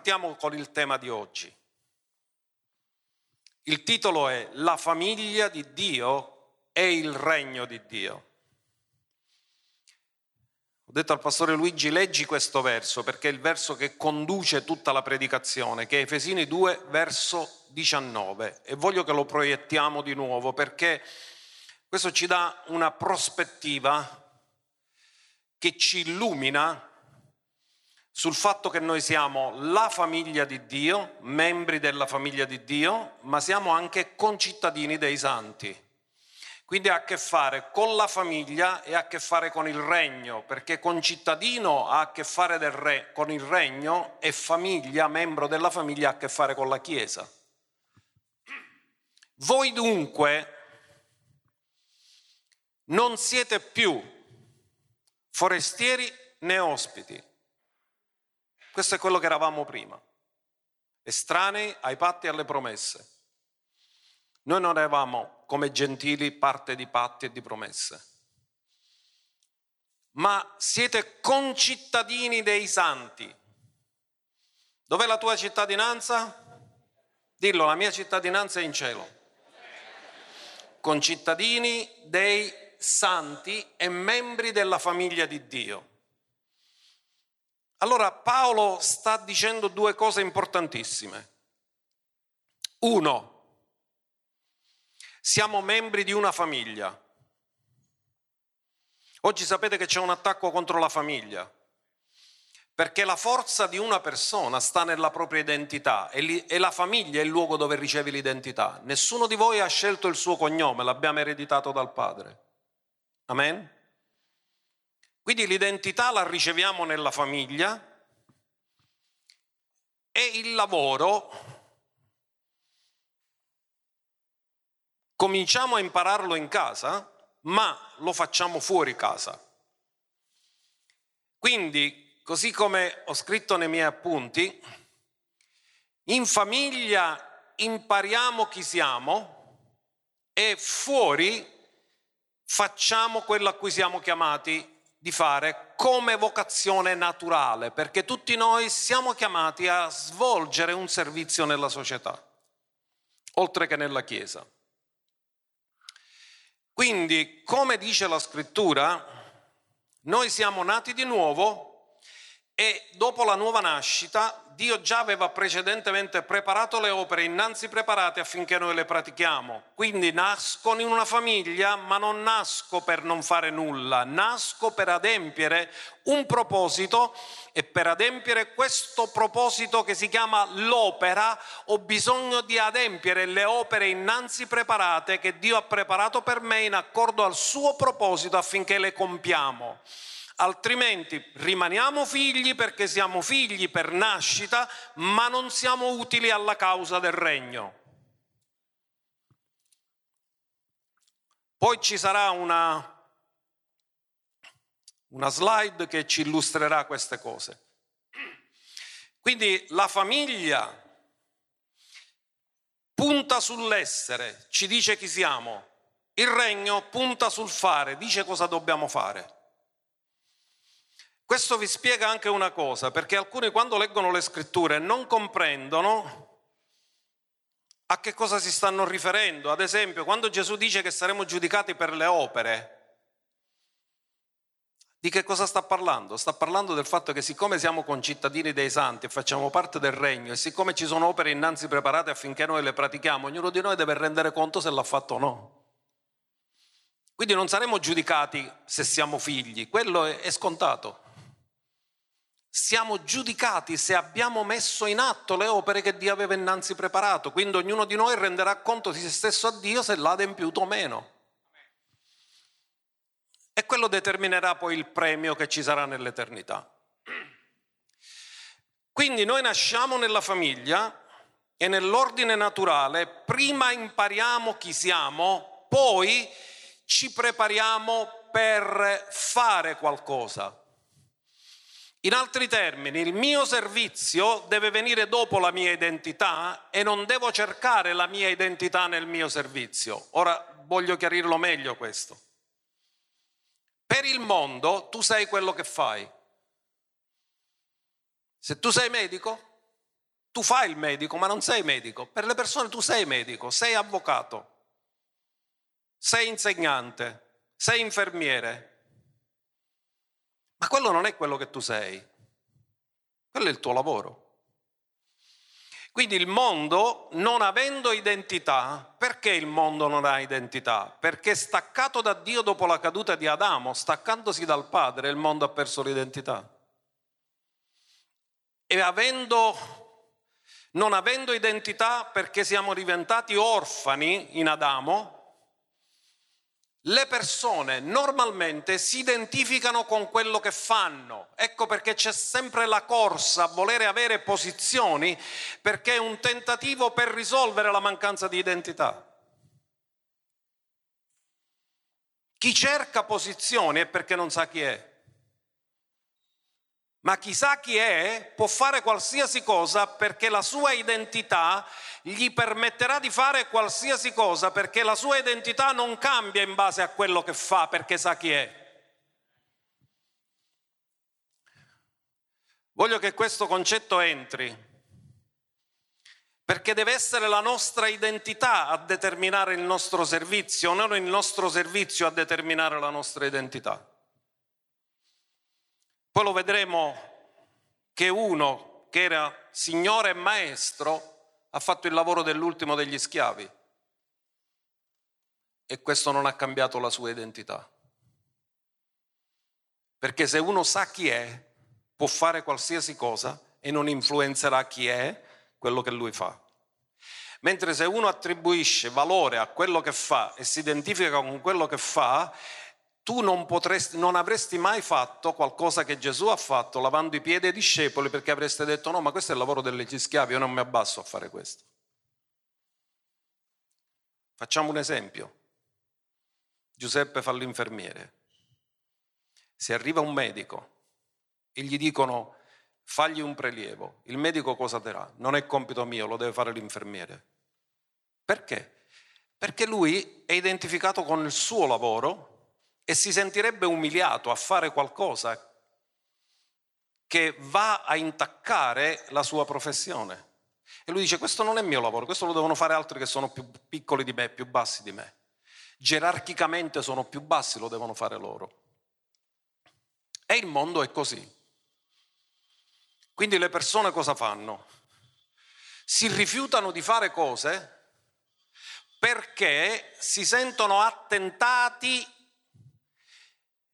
partiamo con il tema di oggi. Il titolo è La famiglia di Dio e il regno di Dio. Ho detto al pastore Luigi, leggi questo verso perché è il verso che conduce tutta la predicazione, che è Efesini 2, verso 19. E voglio che lo proiettiamo di nuovo perché questo ci dà una prospettiva che ci illumina sul fatto che noi siamo la famiglia di Dio, membri della famiglia di Dio, ma siamo anche concittadini dei santi. Quindi ha a che fare con la famiglia e ha a che fare con il regno, perché concittadino ha a che fare re, con il regno e famiglia, membro della famiglia, ha a che fare con la Chiesa. Voi dunque non siete più forestieri né ospiti. Questo è quello che eravamo prima, estranei ai patti e alle promesse. Noi non eravamo come gentili parte di patti e di promesse, ma siete concittadini dei santi. Dov'è la tua cittadinanza? Dillo, la mia cittadinanza è in cielo. Concittadini dei santi e membri della famiglia di Dio. Allora Paolo sta dicendo due cose importantissime. Uno, siamo membri di una famiglia. Oggi sapete che c'è un attacco contro la famiglia, perché la forza di una persona sta nella propria identità e la famiglia è il luogo dove riceve l'identità. Nessuno di voi ha scelto il suo cognome, l'abbiamo ereditato dal padre. Amen? Quindi l'identità la riceviamo nella famiglia e il lavoro cominciamo a impararlo in casa, ma lo facciamo fuori casa. Quindi, così come ho scritto nei miei appunti, in famiglia impariamo chi siamo e fuori facciamo quello a cui siamo chiamati di fare come vocazione naturale, perché tutti noi siamo chiamati a svolgere un servizio nella società, oltre che nella Chiesa. Quindi, come dice la scrittura, noi siamo nati di nuovo e dopo la nuova nascita Dio già aveva precedentemente preparato le opere innanzi preparate affinché noi le pratichiamo. Quindi nasco in una famiglia, ma non nasco per non fare nulla, nasco per adempiere un proposito e per adempiere questo proposito che si chiama l'opera ho bisogno di adempiere le opere innanzi preparate che Dio ha preparato per me in accordo al suo proposito affinché le compiamo altrimenti rimaniamo figli perché siamo figli per nascita, ma non siamo utili alla causa del regno. Poi ci sarà una, una slide che ci illustrerà queste cose. Quindi la famiglia punta sull'essere, ci dice chi siamo. Il regno punta sul fare, dice cosa dobbiamo fare. Questo vi spiega anche una cosa, perché alcuni quando leggono le scritture non comprendono a che cosa si stanno riferendo. Ad esempio, quando Gesù dice che saremo giudicati per le opere, di che cosa sta parlando? Sta parlando del fatto che siccome siamo concittadini dei santi e facciamo parte del regno e siccome ci sono opere innanzi preparate affinché noi le pratichiamo, ognuno di noi deve rendere conto se l'ha fatto o no. Quindi non saremo giudicati se siamo figli, quello è scontato siamo giudicati se abbiamo messo in atto le opere che Dio aveva innanzi preparato, quindi ognuno di noi renderà conto di se stesso a Dio se l'ha adempiuto o meno. E quello determinerà poi il premio che ci sarà nell'eternità. Quindi noi nasciamo nella famiglia e nell'ordine naturale prima impariamo chi siamo, poi ci prepariamo per fare qualcosa. In altri termini, il mio servizio deve venire dopo la mia identità e non devo cercare la mia identità nel mio servizio. Ora voglio chiarirlo meglio questo. Per il mondo tu sei quello che fai. Se tu sei medico, Tu fai il medico, ma non sei medico. Per le persone tu sei medico, sei avvocato, sei insegnante, sei infermiere. Ma quello non è quello che tu sei. Quello è il tuo lavoro. Quindi il mondo, non avendo identità, perché il mondo non ha identità? Perché staccato da Dio dopo la caduta di Adamo, staccandosi dal Padre, il mondo ha perso l'identità. E avendo non avendo identità perché siamo diventati orfani in Adamo, le persone normalmente si identificano con quello che fanno. Ecco perché c'è sempre la corsa a volere avere posizioni, perché è un tentativo per risolvere la mancanza di identità. Chi cerca posizioni è perché non sa chi è. Ma chi sa chi è può fare qualsiasi cosa perché la sua identità gli permetterà di fare qualsiasi cosa perché la sua identità non cambia in base a quello che fa perché sa chi è. Voglio che questo concetto entri perché deve essere la nostra identità a determinare il nostro servizio, non il nostro servizio a determinare la nostra identità. Poi lo vedremo che uno che era signore e maestro ha fatto il lavoro dell'ultimo degli schiavi e questo non ha cambiato la sua identità. Perché se uno sa chi è, può fare qualsiasi cosa e non influenzerà chi è quello che lui fa. Mentre se uno attribuisce valore a quello che fa e si identifica con quello che fa, tu non, potresti, non avresti mai fatto qualcosa che Gesù ha fatto lavando i piedi ai discepoli perché avreste detto no, ma questo è il lavoro degli schiavi, io non mi abbasso a fare questo. Facciamo un esempio. Giuseppe fa l'infermiere. Se arriva un medico e gli dicono fagli un prelievo, il medico cosa darà? Non è compito mio, lo deve fare l'infermiere. Perché? Perché lui è identificato con il suo lavoro e si sentirebbe umiliato a fare qualcosa che va a intaccare la sua professione. E lui dice, questo non è mio lavoro, questo lo devono fare altri che sono più piccoli di me, più bassi di me. Gerarchicamente sono più bassi, lo devono fare loro. E il mondo è così. Quindi le persone cosa fanno? Si rifiutano di fare cose perché si sentono attentati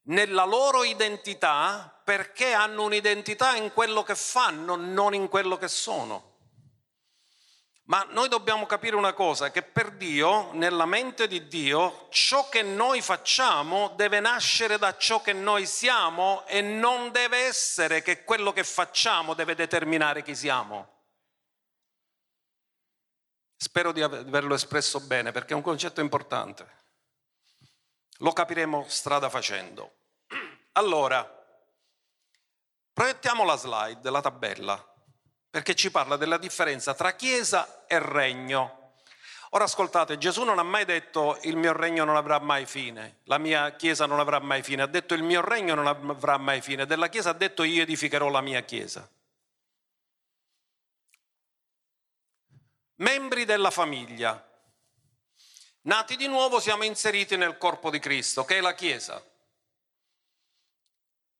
nella loro identità perché hanno un'identità in quello che fanno, non in quello che sono. Ma noi dobbiamo capire una cosa, che per Dio, nella mente di Dio, ciò che noi facciamo deve nascere da ciò che noi siamo e non deve essere che quello che facciamo deve determinare chi siamo. Spero di averlo espresso bene perché è un concetto importante. Lo capiremo strada facendo. Allora, proiettiamo la slide, la tabella, perché ci parla della differenza tra Chiesa e regno. Ora ascoltate, Gesù non ha mai detto il mio regno non avrà mai fine, la mia Chiesa non avrà mai fine, ha detto il mio regno non avrà mai fine, della Chiesa ha detto io edificherò la mia Chiesa. Membri della famiglia, Nati di nuovo siamo inseriti nel corpo di Cristo, che è la Chiesa.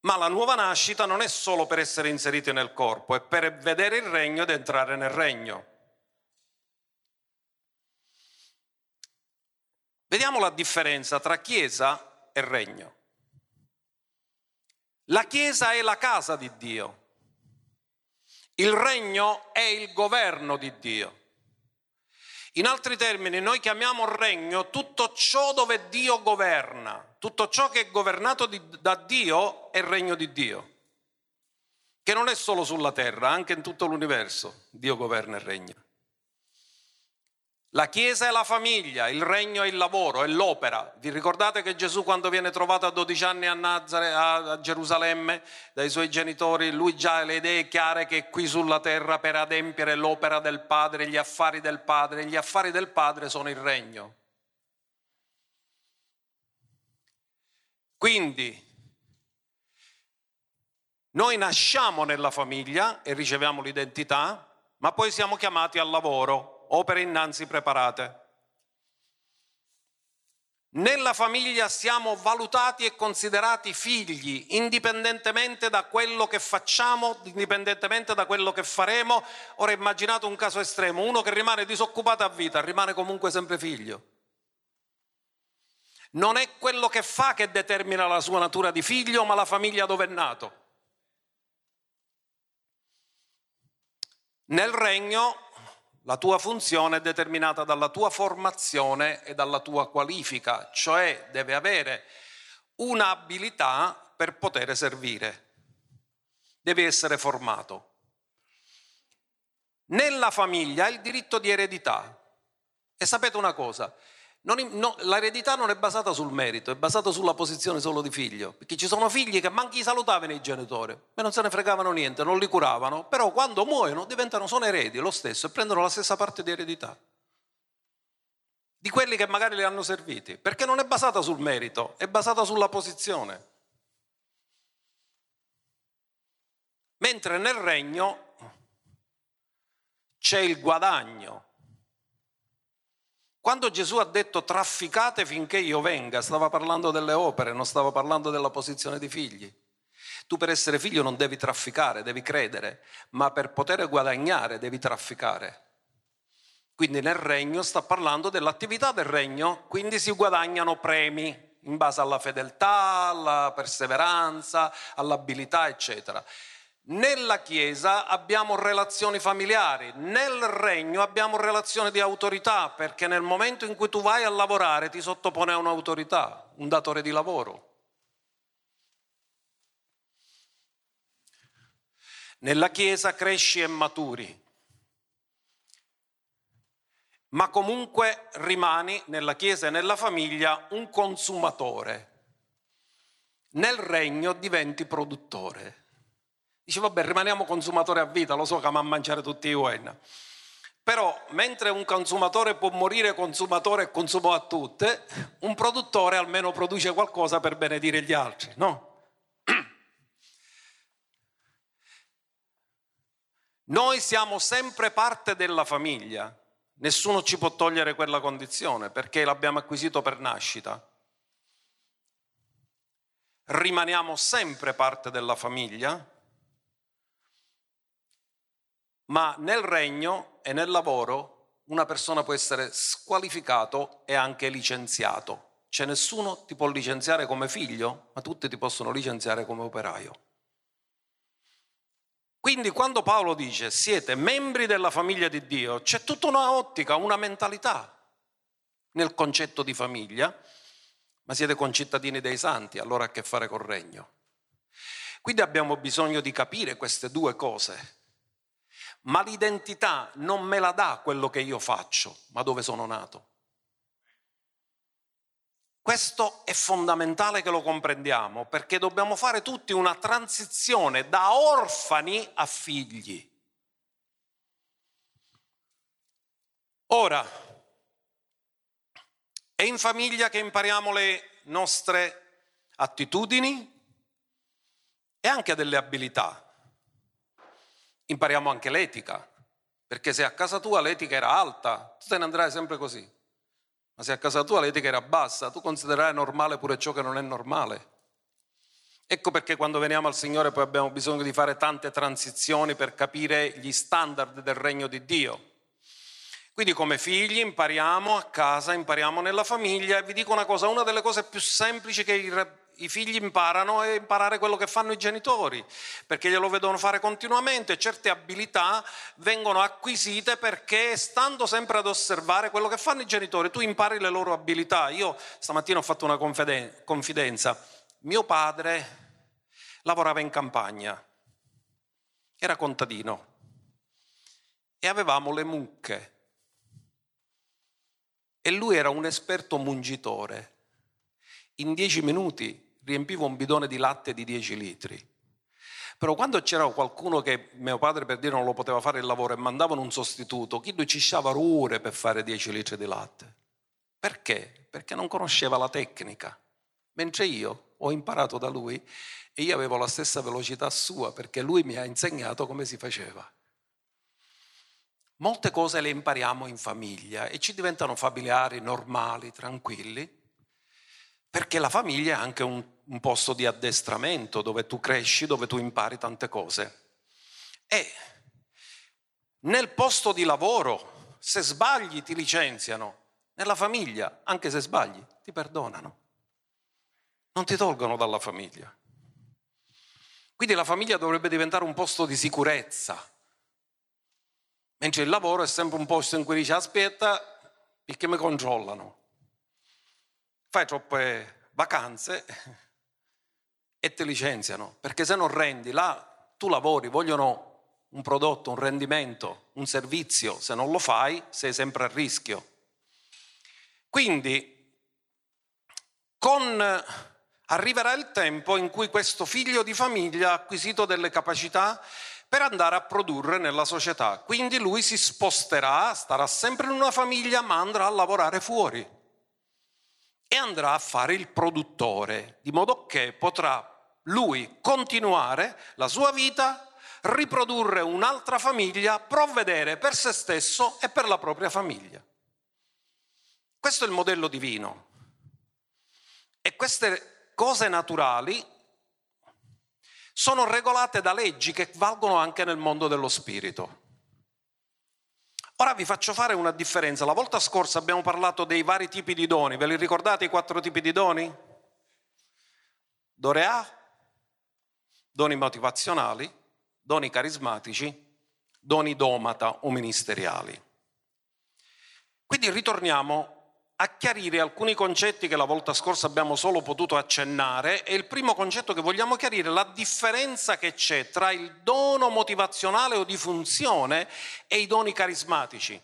Ma la nuova nascita non è solo per essere inseriti nel corpo, è per vedere il regno ed entrare nel regno. Vediamo la differenza tra Chiesa e regno. La Chiesa è la casa di Dio, il regno è il governo di Dio. In altri termini, noi chiamiamo regno tutto ciò dove Dio governa, tutto ciò che è governato di, da Dio è regno di Dio, che non è solo sulla terra, anche in tutto l'universo Dio governa e regna. La Chiesa è la famiglia, il regno è il lavoro, è l'opera. Vi ricordate che Gesù quando viene trovato a 12 anni a, Nazare, a Gerusalemme dai suoi genitori, lui già ha le idee chiare che è qui sulla terra per adempiere l'opera del Padre, gli affari del Padre. Gli affari del Padre sono il regno. Quindi noi nasciamo nella famiglia e riceviamo l'identità, ma poi siamo chiamati al lavoro, opere innanzi preparate. Nella famiglia siamo valutati e considerati figli, indipendentemente da quello che facciamo, indipendentemente da quello che faremo. Ora immaginate un caso estremo, uno che rimane disoccupato a vita, rimane comunque sempre figlio. Non è quello che fa che determina la sua natura di figlio, ma la famiglia dove è nato. Nel regno la tua funzione è determinata dalla tua formazione e dalla tua qualifica, cioè deve avere un'abilità per poter servire. Devi essere formato. Nella famiglia il diritto di eredità. E sapete una cosa, non, no, l'eredità non è basata sul merito, è basata sulla posizione solo di figlio. Perché ci sono figli che manchi salutavano i genitori, e non se ne fregavano niente, non li curavano, però quando muoiono diventano, sono eredi lo stesso e prendono la stessa parte di eredità. Di quelli che magari li hanno serviti, perché non è basata sul merito, è basata sulla posizione. Mentre nel regno c'è il guadagno, quando Gesù ha detto trafficate finché io venga, stava parlando delle opere, non stava parlando della posizione di figli. Tu per essere figlio non devi trafficare, devi credere, ma per poter guadagnare devi trafficare. Quindi nel regno sta parlando dell'attività del regno, quindi si guadagnano premi in base alla fedeltà, alla perseveranza, all'abilità, eccetera. Nella Chiesa abbiamo relazioni familiari, nel regno abbiamo relazioni di autorità, perché nel momento in cui tu vai a lavorare ti sottopone a un'autorità, un datore di lavoro. Nella Chiesa cresci e maturi, ma comunque rimani nella Chiesa e nella famiglia un consumatore. Nel regno diventi produttore. Dice, vabbè, rimaniamo consumatori a vita, lo so che ama mangiare tutti i wine. Però, mentre un consumatore può morire consumatore e consumo a tutte, un produttore almeno produce qualcosa per benedire gli altri, no? Noi siamo sempre parte della famiglia, nessuno ci può togliere quella condizione perché l'abbiamo acquisito per nascita. Rimaniamo sempre parte della famiglia ma nel regno e nel lavoro una persona può essere squalificato e anche licenziato. C'è nessuno ti può licenziare come figlio, ma tutti ti possono licenziare come operaio. Quindi quando Paolo dice siete membri della famiglia di Dio, c'è tutta una ottica, una mentalità nel concetto di famiglia, ma siete concittadini dei santi, allora a che fare col regno. Quindi abbiamo bisogno di capire queste due cose ma l'identità non me la dà quello che io faccio, ma dove sono nato. Questo è fondamentale che lo comprendiamo perché dobbiamo fare tutti una transizione da orfani a figli. Ora, è in famiglia che impariamo le nostre attitudini e anche delle abilità impariamo anche l'etica, perché se a casa tua l'etica era alta, tu te ne andrai sempre così. Ma se a casa tua l'etica era bassa, tu considererai normale pure ciò che non è normale. Ecco perché quando veniamo al Signore poi abbiamo bisogno di fare tante transizioni per capire gli standard del regno di Dio. Quindi come figli impariamo a casa, impariamo nella famiglia e vi dico una cosa, una delle cose più semplici che il i figli imparano a imparare quello che fanno i genitori, perché glielo vedono fare continuamente, certe abilità vengono acquisite perché stando sempre ad osservare quello che fanno i genitori, tu impari le loro abilità. Io stamattina ho fatto una confidenza, mio padre lavorava in campagna, era contadino e avevamo le mucche e lui era un esperto mungitore. In dieci minuti riempivo un bidone di latte di 10 litri. Però quando c'era qualcuno che mio padre per dire non lo poteva fare il lavoro e mandavano un sostituto, chi lui ci sciava ore per fare 10 litri di latte. Perché? Perché non conosceva la tecnica. Mentre io ho imparato da lui e io avevo la stessa velocità sua perché lui mi ha insegnato come si faceva. molte cose le impariamo in famiglia e ci diventano familiari, normali, tranquilli, perché la famiglia è anche un, un posto di addestramento dove tu cresci, dove tu impari tante cose. E nel posto di lavoro, se sbagli ti licenziano, nella famiglia, anche se sbagli, ti perdonano. Non ti tolgono dalla famiglia. Quindi la famiglia dovrebbe diventare un posto di sicurezza, mentre il lavoro è sempre un posto in cui dici aspetta perché mi controllano. Fai troppe vacanze e ti licenziano, perché se non rendi là, tu lavori, vogliono un prodotto, un rendimento, un servizio, se non lo fai sei sempre a rischio. Quindi con, arriverà il tempo in cui questo figlio di famiglia ha acquisito delle capacità per andare a produrre nella società. Quindi lui si sposterà, starà sempre in una famiglia, ma andrà a lavorare fuori e andrà a fare il produttore, di modo che potrà lui continuare la sua vita, riprodurre un'altra famiglia, provvedere per se stesso e per la propria famiglia. Questo è il modello divino. E queste cose naturali sono regolate da leggi che valgono anche nel mondo dello spirito. Ora vi faccio fare una differenza. La volta scorsa abbiamo parlato dei vari tipi di doni. Ve li ricordate i quattro tipi di doni? Dorea, doni motivazionali, doni carismatici, doni domata o ministeriali. Quindi ritorniamo a chiarire alcuni concetti che la volta scorsa abbiamo solo potuto accennare e il primo concetto che vogliamo chiarire è la differenza che c'è tra il dono motivazionale o di funzione e i doni carismatici.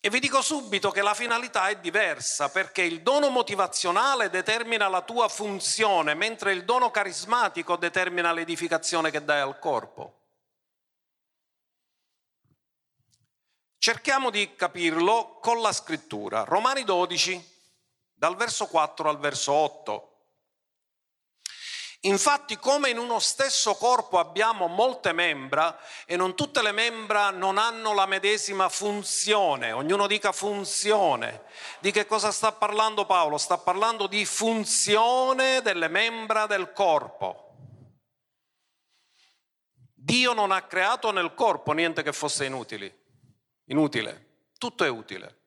E vi dico subito che la finalità è diversa perché il dono motivazionale determina la tua funzione, mentre il dono carismatico determina l'edificazione che dai al corpo. Cerchiamo di capirlo con la scrittura. Romani 12, dal verso 4 al verso 8. Infatti, come in uno stesso corpo abbiamo molte membra e non tutte le membra non hanno la medesima funzione, ognuno dica funzione. Di che cosa sta parlando Paolo? Sta parlando di funzione delle membra del corpo. Dio non ha creato nel corpo niente che fosse inutile. Inutile, tutto è utile.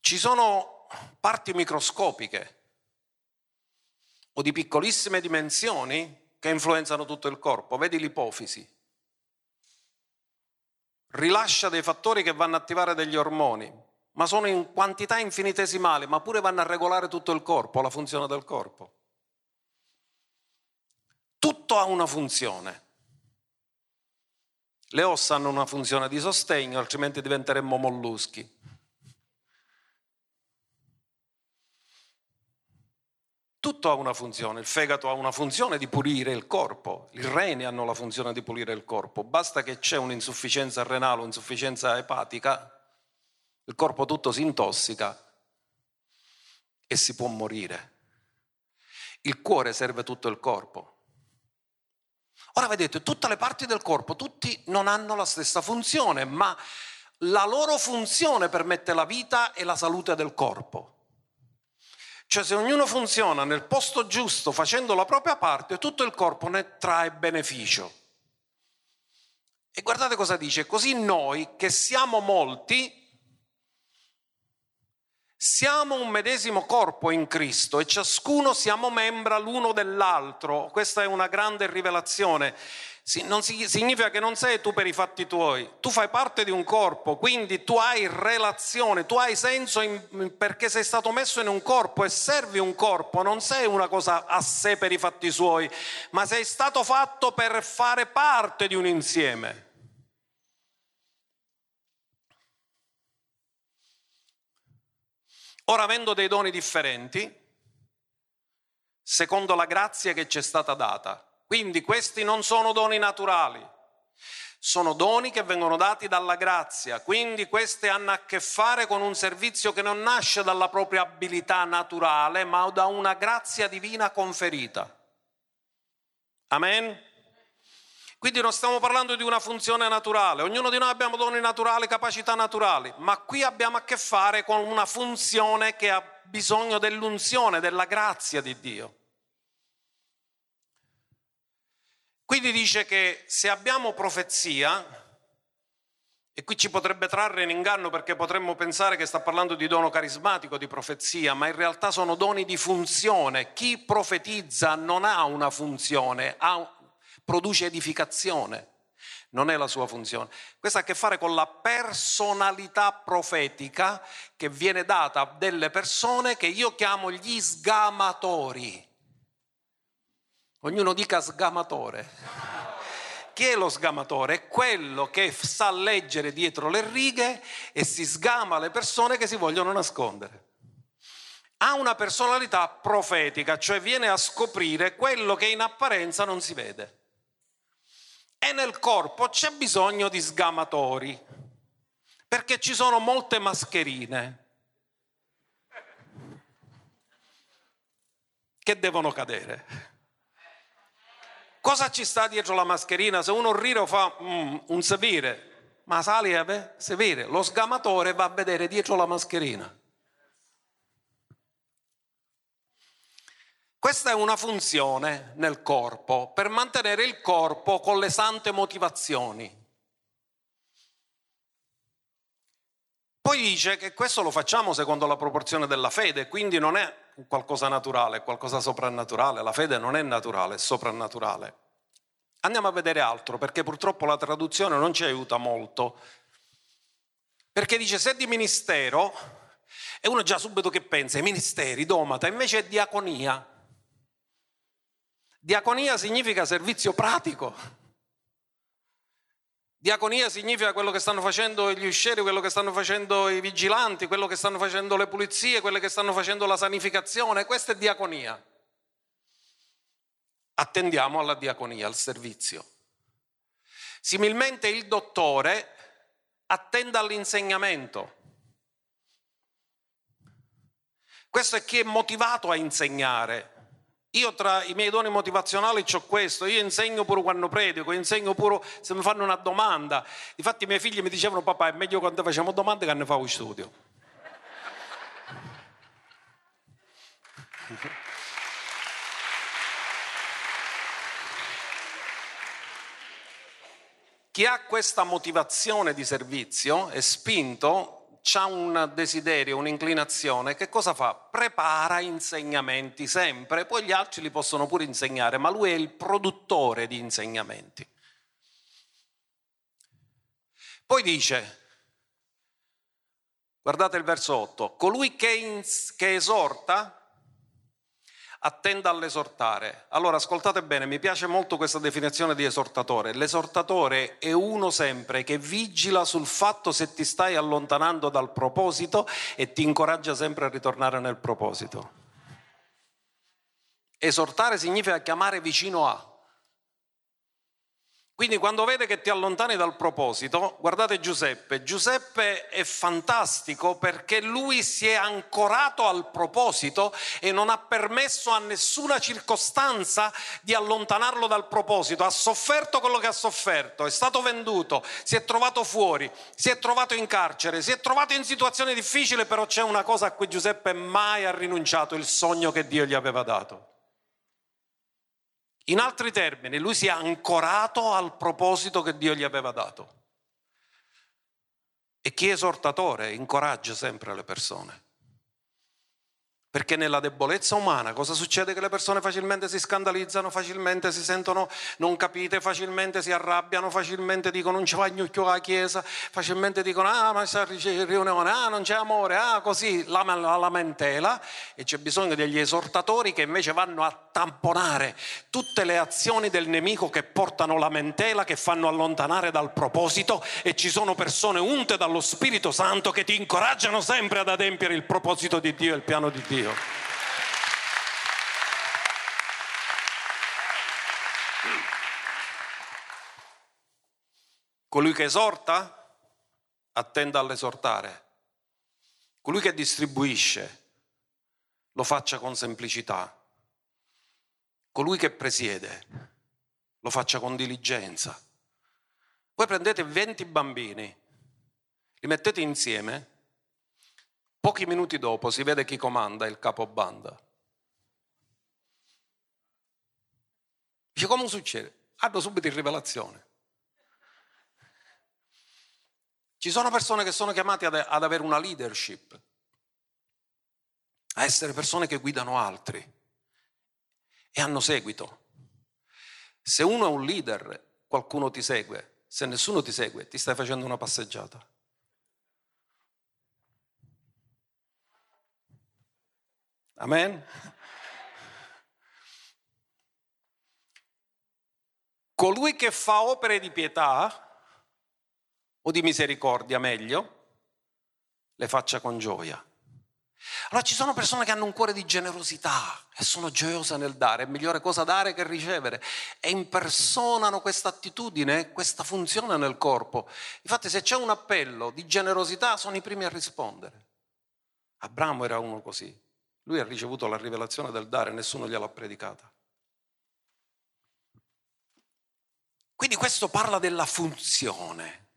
Ci sono parti microscopiche o di piccolissime dimensioni che influenzano tutto il corpo. Vedi l'ipofisi. Rilascia dei fattori che vanno a attivare degli ormoni, ma sono in quantità infinitesimali, ma pure vanno a regolare tutto il corpo, la funzione del corpo. Tutto ha una funzione. Le ossa hanno una funzione di sostegno, altrimenti diventeremmo molluschi. Tutto ha una funzione, il fegato ha una funzione di pulire il corpo, i reni hanno la funzione di pulire il corpo, basta che c'è un'insufficienza renale, un'insufficienza epatica, il corpo tutto si intossica e si può morire. Il cuore serve tutto il corpo. Ora vedete, tutte le parti del corpo, tutti non hanno la stessa funzione, ma la loro funzione permette la vita e la salute del corpo. Cioè se ognuno funziona nel posto giusto facendo la propria parte, tutto il corpo ne trae beneficio. E guardate cosa dice, così noi che siamo molti, siamo un medesimo corpo in Cristo e ciascuno siamo membra l'uno dell'altro. Questa è una grande rivelazione. Non significa che non sei tu per i fatti tuoi, tu fai parte di un corpo, quindi tu hai relazione, tu hai senso in, perché sei stato messo in un corpo e servi un corpo, non sei una cosa a sé per i fatti suoi, ma sei stato fatto per fare parte di un insieme. Ora, avendo dei doni differenti, secondo la grazia che ci è stata data, quindi questi non sono doni naturali, sono doni che vengono dati dalla grazia, quindi questi hanno a che fare con un servizio che non nasce dalla propria abilità naturale, ma da una grazia divina conferita. Amen? Quindi non stiamo parlando di una funzione naturale, ognuno di noi abbiamo doni naturali, capacità naturali, ma qui abbiamo a che fare con una funzione che ha bisogno dell'unzione, della grazia di Dio. Quindi dice che se abbiamo profezia, e qui ci potrebbe trarre in inganno perché potremmo pensare che sta parlando di dono carismatico, di profezia, ma in realtà sono doni di funzione. Chi profetizza non ha una funzione, ha produce edificazione, non è la sua funzione. Questo ha a che fare con la personalità profetica che viene data a delle persone che io chiamo gli sgamatori. Ognuno dica sgamatore. Chi è lo sgamatore? È quello che sa leggere dietro le righe e si sgama le persone che si vogliono nascondere ha una personalità profetica, cioè viene a scoprire quello che in apparenza non si vede e nel corpo c'è bisogno di sgamatori, perché ci sono molte mascherine che devono cadere. Cosa ci sta dietro la mascherina? Se uno ride fa mm, un sevire, ma sali a sevire, lo sgamatore va a vedere dietro la mascherina. Questa è una funzione nel corpo per mantenere il corpo con le sante motivazioni. Poi dice che questo lo facciamo secondo la proporzione della fede, quindi non è qualcosa naturale, è qualcosa soprannaturale. La fede non è naturale, è soprannaturale. Andiamo a vedere altro, perché purtroppo la traduzione non ci aiuta molto. Perché dice se di ministero, e uno già subito che pensa, i ministeri, domata, invece è diaconia. Diaconia significa servizio pratico. Diaconia significa quello che stanno facendo gli uscieri, quello che stanno facendo i vigilanti, quello che stanno facendo le pulizie, quello che stanno facendo la sanificazione. Questa è diaconia. Attendiamo alla diaconia, al servizio. Similmente il dottore attende all'insegnamento. Questo è chi è motivato a insegnare, io tra i miei doni motivazionali ho questo, io insegno pure quando predico, insegno pure se mi fanno una domanda. Infatti i miei figli mi dicevano papà è meglio quando facciamo domande che ne fai studio. Chi ha questa motivazione di servizio è spinto ha un desiderio, un'inclinazione, che cosa fa? Prepara insegnamenti sempre, poi gli altri li possono pure insegnare, ma lui è il produttore di insegnamenti. Poi dice, guardate il verso 8, colui che, ins- che esorta attenda all'esortare. Allora ascoltate bene, mi piace molto questa definizione di esortatore. L'esortatore è uno sempre che vigila sul fatto se ti stai allontanando dal proposito e ti incoraggia sempre a ritornare nel proposito. Esortare significa chiamare vicino a. Quindi quando vede che ti allontani dal proposito, guardate Giuseppe, Giuseppe è fantastico perché lui si è ancorato al proposito e non ha permesso a nessuna circostanza di allontanarlo dal proposito, ha sofferto quello che ha sofferto, è stato venduto, si è trovato fuori, si è trovato in carcere, si è trovato in situazioni difficili, però c'è una cosa a cui Giuseppe mai ha rinunciato, il sogno che Dio gli aveva dato. In altri termini, lui si è ancorato al proposito che Dio gli aveva dato. E chi è esortatore incoraggia sempre le persone. Perché nella debolezza umana cosa succede? Che le persone facilmente si scandalizzano, facilmente si sentono non capite, facilmente si arrabbiano, facilmente dicono non ci va gnocchio alla chiesa, facilmente dicono ah ma c'è riunione, ah non c'è amore, ah così, la, la lamentela e c'è bisogno degli esortatori che invece vanno a tamponare tutte le azioni del nemico che portano lamentela, che fanno allontanare dal proposito e ci sono persone unte dallo Spirito Santo che ti incoraggiano sempre ad adempiere il proposito di Dio e il piano di Dio. Dio. Colui che esorta attenda all'esortare. Colui che distribuisce lo faccia con semplicità. Colui che presiede lo faccia con diligenza. Voi prendete 20 bambini, li mettete insieme, pochi minuti dopo si vede chi comanda il capobanda. Dice come succede? Hanno subito in rivelazione. Ci sono persone che sono chiamate ad, ad avere una leadership, a essere persone che guidano altri e hanno seguito. Se uno è un leader, qualcuno ti segue. Se nessuno ti segue, ti stai facendo una passeggiata. Amen? Colui che fa opere di pietà o di misericordia, meglio, le faccia con gioia. Allora ci sono persone che hanno un cuore di generosità e sono gioiose nel dare, è migliore cosa dare che ricevere e impersonano questa attitudine, questa funzione nel corpo. Infatti se c'è un appello di generosità sono i primi a rispondere. Abramo era uno così, lui ha ricevuto la rivelazione del dare, nessuno gliel'ha predicata. Quindi questo parla della funzione.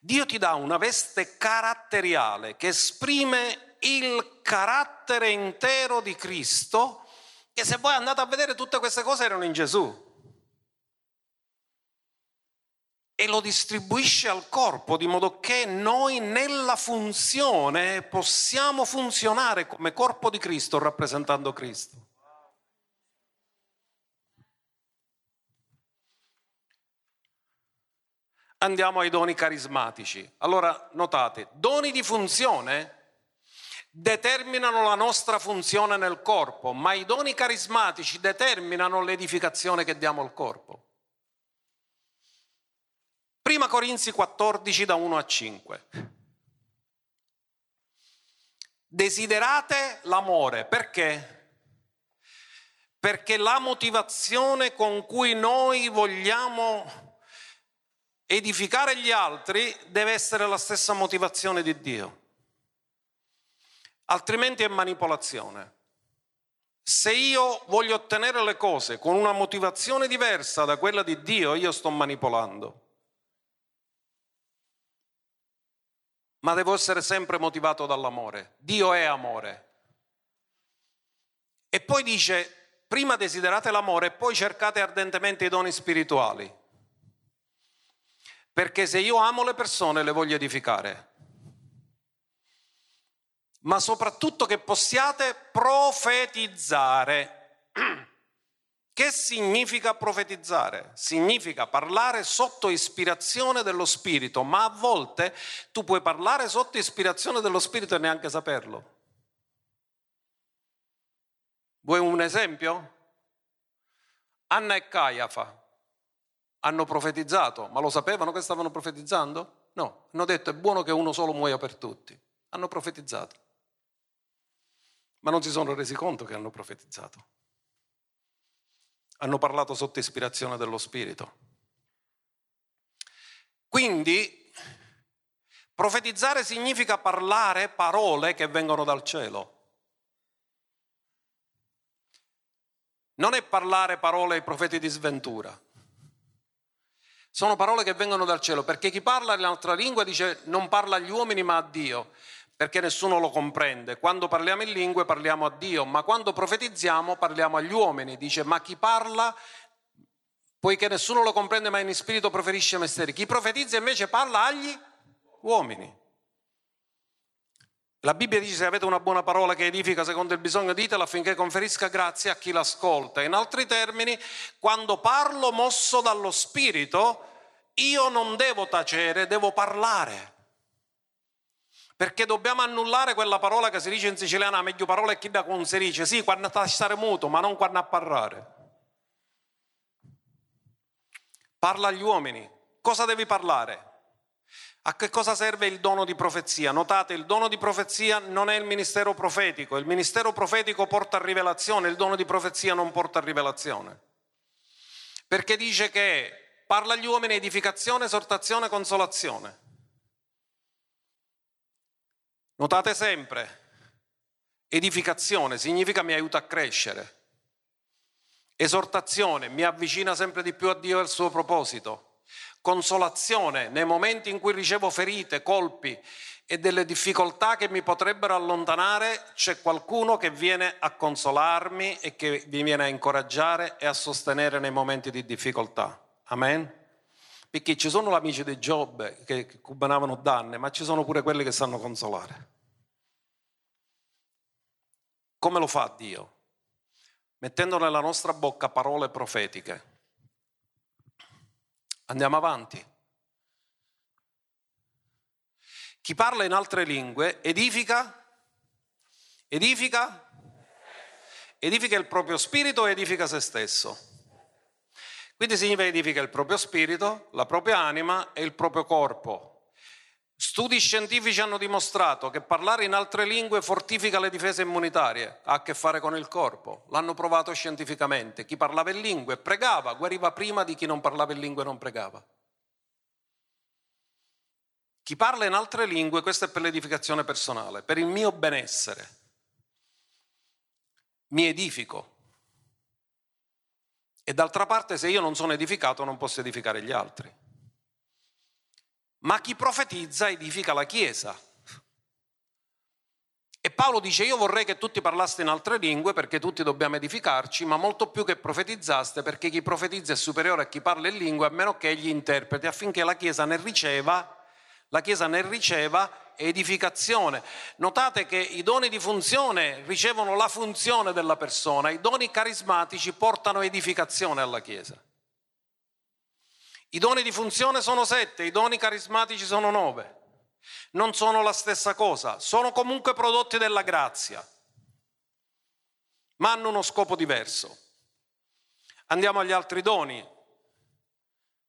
Dio ti dà una veste caratteriale che esprime il carattere intero di Cristo, che se voi andate a vedere tutte queste cose erano in Gesù. E lo distribuisce al corpo di modo che noi nella funzione possiamo funzionare come corpo di Cristo rappresentando Cristo. andiamo ai doni carismatici. Allora notate, doni di funzione determinano la nostra funzione nel corpo, ma i doni carismatici determinano l'edificazione che diamo al corpo. Prima Corinzi 14 da 1 a 5. Desiderate l'amore, perché? Perché la motivazione con cui noi vogliamo edificare gli altri deve essere la stessa motivazione di Dio. Altrimenti è manipolazione. Se io voglio ottenere le cose con una motivazione diversa da quella di Dio, io sto manipolando. Ma devo essere sempre motivato dall'amore. Dio è amore. E poi dice, prima desiderate l'amore e poi cercate ardentemente i doni spirituali. Perché se io amo le persone le voglio edificare. Ma soprattutto che possiate profetizzare. Che significa profetizzare? Significa parlare sotto ispirazione dello Spirito, ma a volte tu puoi parlare sotto ispirazione dello Spirito e neanche saperlo. Vuoi un esempio? Anna e Caiafa hanno profetizzato, ma lo sapevano che stavano profetizzando? No, hanno detto è buono che uno solo muoia per tutti. Hanno profetizzato. Ma non si sono resi conto che hanno profetizzato. Hanno parlato sotto ispirazione dello Spirito. Quindi profetizzare significa parlare parole che vengono dal cielo. Non è parlare parole ai profeti di sventura. Sono parole che vengono dal cielo, perché chi parla nell'altra lingua dice non parla agli uomini ma a Dio, perché nessuno lo comprende. Quando parliamo in lingue parliamo a Dio, ma quando profetizziamo parliamo agli uomini. Dice ma chi parla, poiché nessuno lo comprende ma in spirito preferisce misteri. Chi profetizza invece parla agli uomini. La Bibbia dice se avete una buona parola che edifica secondo il bisogno ditela affinché conferisca grazie a chi l'ascolta. In altri termini, quando parlo mosso dallo Spirito, io non devo tacere, devo parlare. Perché dobbiamo annullare quella parola che si dice in siciliana, meglio parola è chi da con si dice, sì, quando sta a stare muto, ma non quando a parlare. Parla agli uomini. Cosa devi parlare? A che cosa serve il dono di profezia? Notate, il dono di profezia non è il ministero profetico, il ministero profetico porta a rivelazione, il dono di profezia non porta a rivelazione. Perché dice che parla agli uomini edificazione, esortazione, consolazione. Notate sempre, edificazione significa mi aiuta a crescere. Esortazione mi avvicina sempre di più a Dio e al suo proposito. Consolazione nei momenti in cui ricevo ferite, colpi e delle difficoltà che mi potrebbero allontanare, c'è qualcuno che viene a consolarmi e che mi viene a incoraggiare e a sostenere nei momenti di difficoltà. Amen? Perché ci sono gli amici di Giobbe che cubanavano danne, ma ci sono pure quelli che sanno consolare. Come lo fa Dio? Mettendo nella nostra bocca parole profetiche. Andiamo avanti. Chi parla in altre lingue edifica, edifica, edifica il proprio spirito o edifica se stesso. Quindi significa edifica il proprio spirito, la propria anima e il proprio corpo. Studi scientifici hanno dimostrato che parlare in altre lingue fortifica le difese immunitarie, ha a che fare con il corpo. L'hanno provato scientificamente. Chi parlava in lingue pregava, guariva prima di chi non parlava in lingue e non pregava. Chi parla in altre lingue, questo è per l'edificazione personale, per il mio benessere. Mi edifico. E d'altra parte, se io non sono edificato, non posso edificare gli altri. Ma chi profetizza edifica la Chiesa. E Paolo dice, io vorrei che tutti parlaste in altre lingue perché tutti dobbiamo edificarci, ma molto più che profetizzaste perché chi profetizza è superiore a chi parla in lingue a meno che egli interpreti affinché la Chiesa ne riceva la Chiesa ne riceva edificazione. Notate che i doni di funzione ricevono la funzione della persona, i doni carismatici portano edificazione alla Chiesa. I doni di funzione sono sette, i doni carismatici sono nove. Non sono la stessa cosa, sono comunque prodotti della grazia, ma hanno uno scopo diverso. Andiamo agli altri doni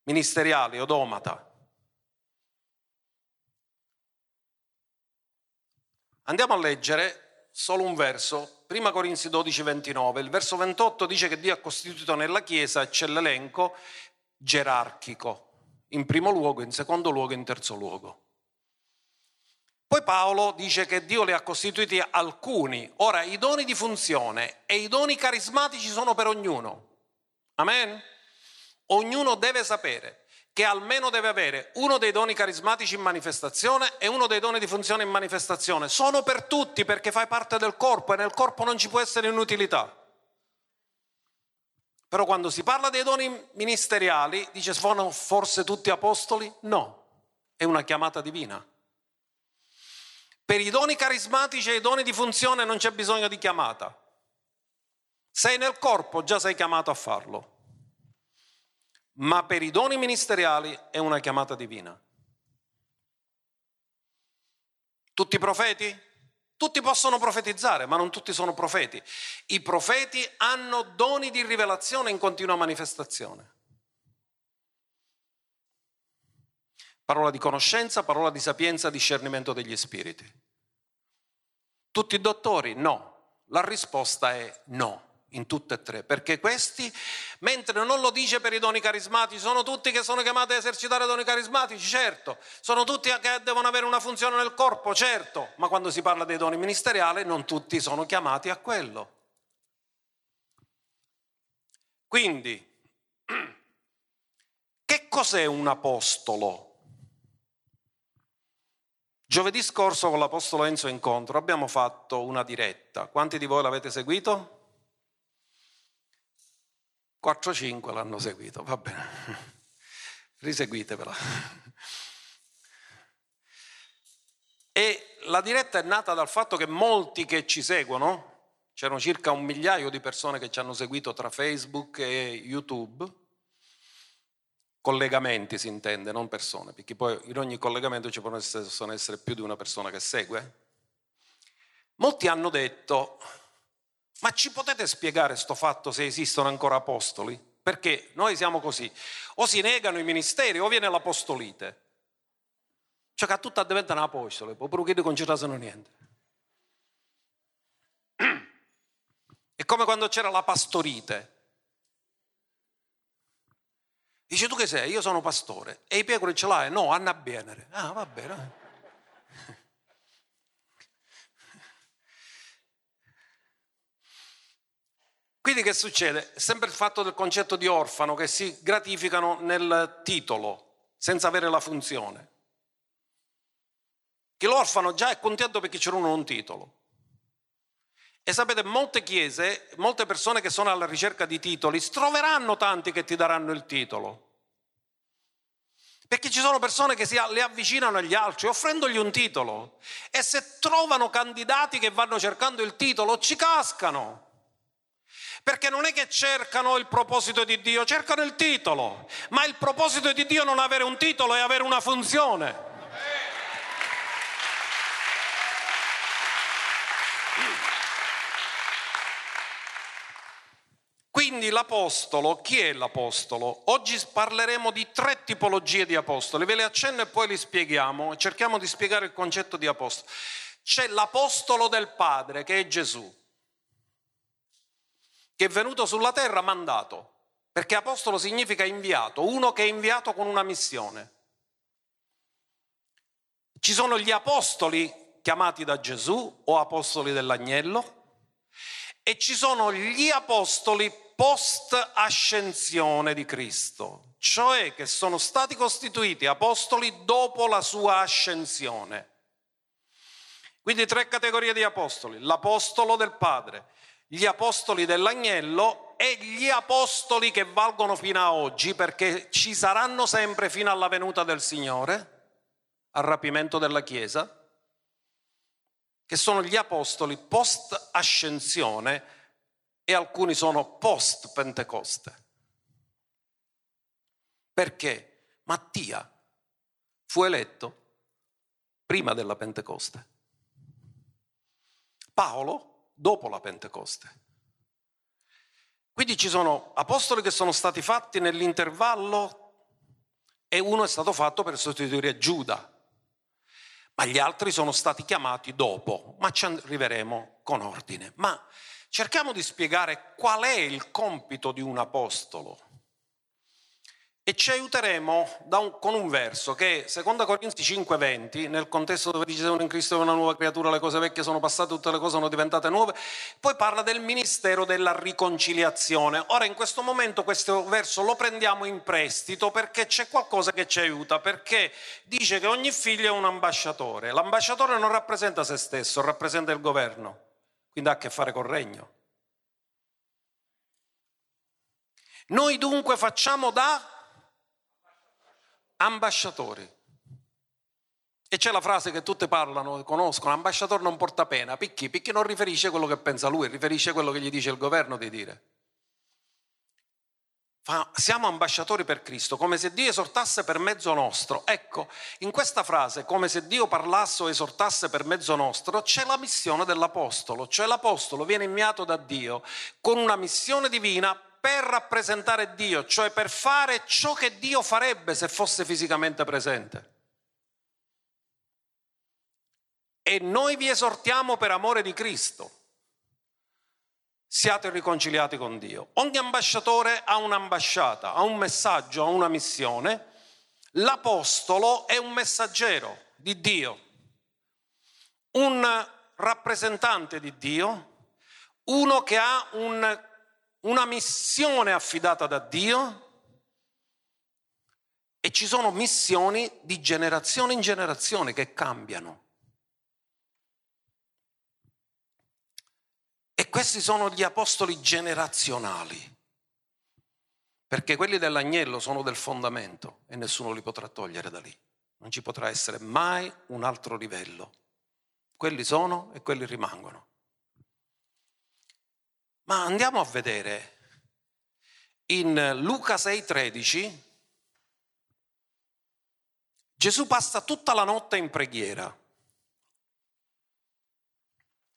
ministeriali, odomata. Andiamo a leggere solo un verso, 1 Corinzi 12, 29. Il verso 28 dice che Dio ha costituito nella Chiesa, c'è l'elenco gerarchico, in primo luogo, in secondo luogo, in terzo luogo. Poi Paolo dice che Dio li ha costituiti alcuni. Ora, i doni di funzione e i doni carismatici sono per ognuno. Amen? Ognuno deve sapere che almeno deve avere uno dei doni carismatici in manifestazione e uno dei doni di funzione in manifestazione. Sono per tutti perché fai parte del corpo e nel corpo non ci può essere inutilità. Però quando si parla dei doni ministeriali, dice sono forse tutti apostoli? No, è una chiamata divina. Per i doni carismatici e i doni di funzione non c'è bisogno di chiamata. Sei nel corpo, già sei chiamato a farlo ma per i doni ministeriali è una chiamata divina. Tutti i profeti? Tutti possono profetizzare, ma non tutti sono profeti. I profeti hanno doni di rivelazione in continua manifestazione. Parola di conoscenza, parola di sapienza, discernimento degli spiriti. Tutti i dottori? No. La risposta è no in tutte e tre, perché questi, mentre non lo dice per i doni carismatici, sono tutti che sono chiamati a esercitare doni carismatici, certo, sono tutti che devono avere una funzione nel corpo, certo, ma quando si parla dei doni ministeriali non tutti sono chiamati a quello. Quindi, che cos'è un apostolo? Giovedì scorso con l'Apostolo Enzo Incontro abbiamo fatto una diretta. Quanti di voi l'avete seguito? 4-5 l'hanno seguito, va bene, riseguitevela. E la diretta è nata dal fatto che molti che ci seguono, c'erano circa un migliaio di persone che ci hanno seguito tra Facebook e YouTube, collegamenti si intende, non persone, perché poi in ogni collegamento ci possono essere più di una persona che segue. Molti hanno detto, ma ci potete spiegare questo fatto se esistono ancora apostoli? Perché noi siamo così, o si negano i ministeri o viene l'apostolite. Cioè che tutta diventano apostoli, poi pure che non ci niente. È come quando c'era la pastorite. Dice tu che sei? Io sono pastore. E i pecore ce l'hai? No, Anna Bienere. Ah, va bene. Quindi che succede? È sempre il fatto del concetto di orfano che si gratificano nel titolo, senza avere la funzione. Che l'orfano già è contento perché c'è uno un titolo. E sapete, molte chiese, molte persone che sono alla ricerca di titoli, troveranno tanti che ti daranno il titolo. Perché ci sono persone che si, le avvicinano agli altri offrendogli un titolo e se trovano candidati che vanno cercando il titolo ci cascano. Perché non è che cercano il proposito di Dio, cercano il titolo, ma il proposito di Dio non avere un titolo è avere una funzione. Quindi l'apostolo, chi è l'apostolo? Oggi parleremo di tre tipologie di apostoli, ve le accenno e poi li spieghiamo, cerchiamo di spiegare il concetto di apostolo. C'è l'apostolo del Padre che è Gesù, che è venuto sulla terra mandato, perché apostolo significa inviato, uno che è inviato con una missione. Ci sono gli apostoli chiamati da Gesù o apostoli dell'agnello e ci sono gli apostoli post-ascensione di Cristo, cioè che sono stati costituiti apostoli dopo la sua ascensione. Quindi tre categorie di apostoli, l'apostolo del Padre, gli apostoli dell'agnello e gli apostoli che valgono fino a oggi perché ci saranno sempre fino alla venuta del Signore, al rapimento della Chiesa, che sono gli apostoli post-ascensione e alcuni sono post Pentecoste. Perché Mattia fu eletto prima della Pentecoste. Paolo dopo la Pentecoste. Quindi ci sono apostoli che sono stati fatti nell'intervallo e uno è stato fatto per sostituire Giuda, ma gli altri sono stati chiamati dopo, ma ci arriveremo con ordine. Ma cerchiamo di spiegare qual è il compito di un apostolo. E ci aiuteremo un, con un verso che, secondo Corinzi 5:20, nel contesto dove dice in Cristo è una nuova creatura, le cose vecchie sono passate, tutte le cose sono diventate nuove, poi parla del ministero della riconciliazione. Ora in questo momento questo verso lo prendiamo in prestito perché c'è qualcosa che ci aiuta, perché dice che ogni figlio è un ambasciatore. L'ambasciatore non rappresenta se stesso, rappresenta il governo quindi ha a che fare col regno. Noi dunque facciamo da ambasciatori. E c'è la frase che tutte parlano, conoscono, ambasciatore non porta pena, picchi, picchi non riferisce quello che pensa lui, riferisce quello che gli dice il governo di dire siamo ambasciatori per Cristo, come se Dio esortasse per mezzo nostro. Ecco, in questa frase, come se Dio parlasse o esortasse per mezzo nostro, c'è la missione dell'Apostolo, cioè l'Apostolo viene inviato da Dio con una missione divina per rappresentare Dio, cioè per fare ciò che Dio farebbe se fosse fisicamente presente. E noi vi esortiamo per amore di Cristo siate riconciliati con Dio. Ogni ambasciatore ha un'ambasciata, ha un messaggio, ha una missione. L'apostolo è un messaggero di Dio, un rappresentante di Dio, uno che ha un, una missione affidata da Dio e ci sono missioni di generazione in generazione che cambiano. E questi sono gli apostoli generazionali, perché quelli dell'agnello sono del fondamento e nessuno li potrà togliere da lì. Non ci potrà essere mai un altro livello. Quelli sono e quelli rimangono. Ma andiamo a vedere. In Luca 6:13 Gesù passa tutta la notte in preghiera.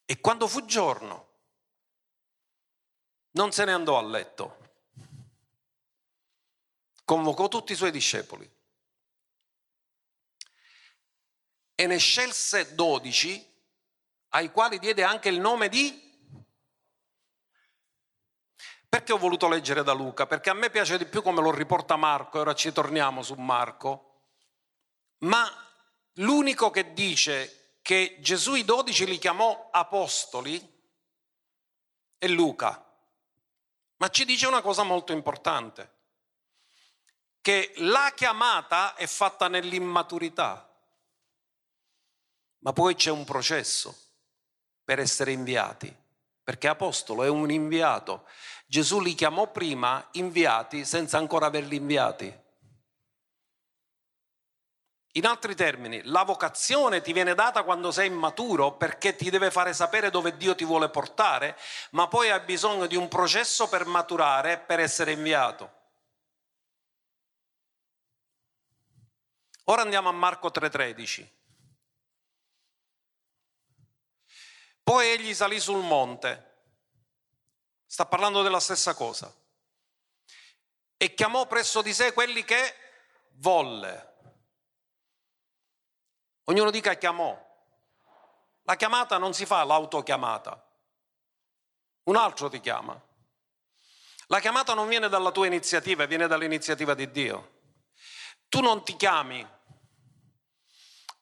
E quando fu giorno non se ne andò a letto. Convocò tutti i suoi discepoli. E ne scelse dodici ai quali diede anche il nome di... Perché ho voluto leggere da Luca? Perché a me piace di più come lo riporta Marco, e ora ci torniamo su Marco, ma l'unico che dice che Gesù i dodici li chiamò apostoli è Luca. Ma ci dice una cosa molto importante, che la chiamata è fatta nell'immaturità, ma poi c'è un processo per essere inviati, perché apostolo è un inviato. Gesù li chiamò prima inviati senza ancora averli inviati. In altri termini, la vocazione ti viene data quando sei immaturo perché ti deve fare sapere dove Dio ti vuole portare, ma poi hai bisogno di un processo per maturare, per essere inviato. Ora andiamo a Marco 3:13. Poi egli salì sul monte, sta parlando della stessa cosa, e chiamò presso di sé quelli che volle Ognuno dica chiamò. La chiamata non si fa l'autochiamata. Un altro ti chiama. La chiamata non viene dalla tua iniziativa, viene dall'iniziativa di Dio. Tu non ti chiami.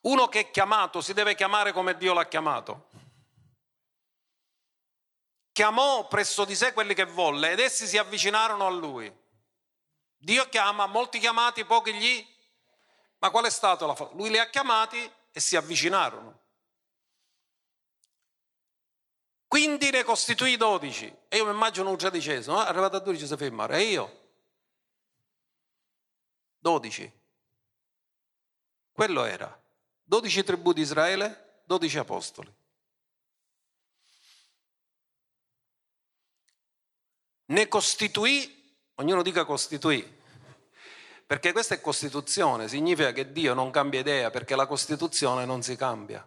Uno che è chiamato si deve chiamare come Dio l'ha chiamato. Chiamò presso di sé quelli che volle ed essi si avvicinarono a lui. Dio chiama, molti chiamati, pochi gli. Ma qual è stato la forza? Lui li ha chiamati e si avvicinarono. Quindi ne costituì dodici. E io mi immagino un tredicesimo, no? arrivato a dodici si fermare. E io? Dodici. Quello era. Dodici tribù di Israele, dodici apostoli. Ne costituì, ognuno dica costituì, perché questa è Costituzione, significa che Dio non cambia idea perché la Costituzione non si cambia.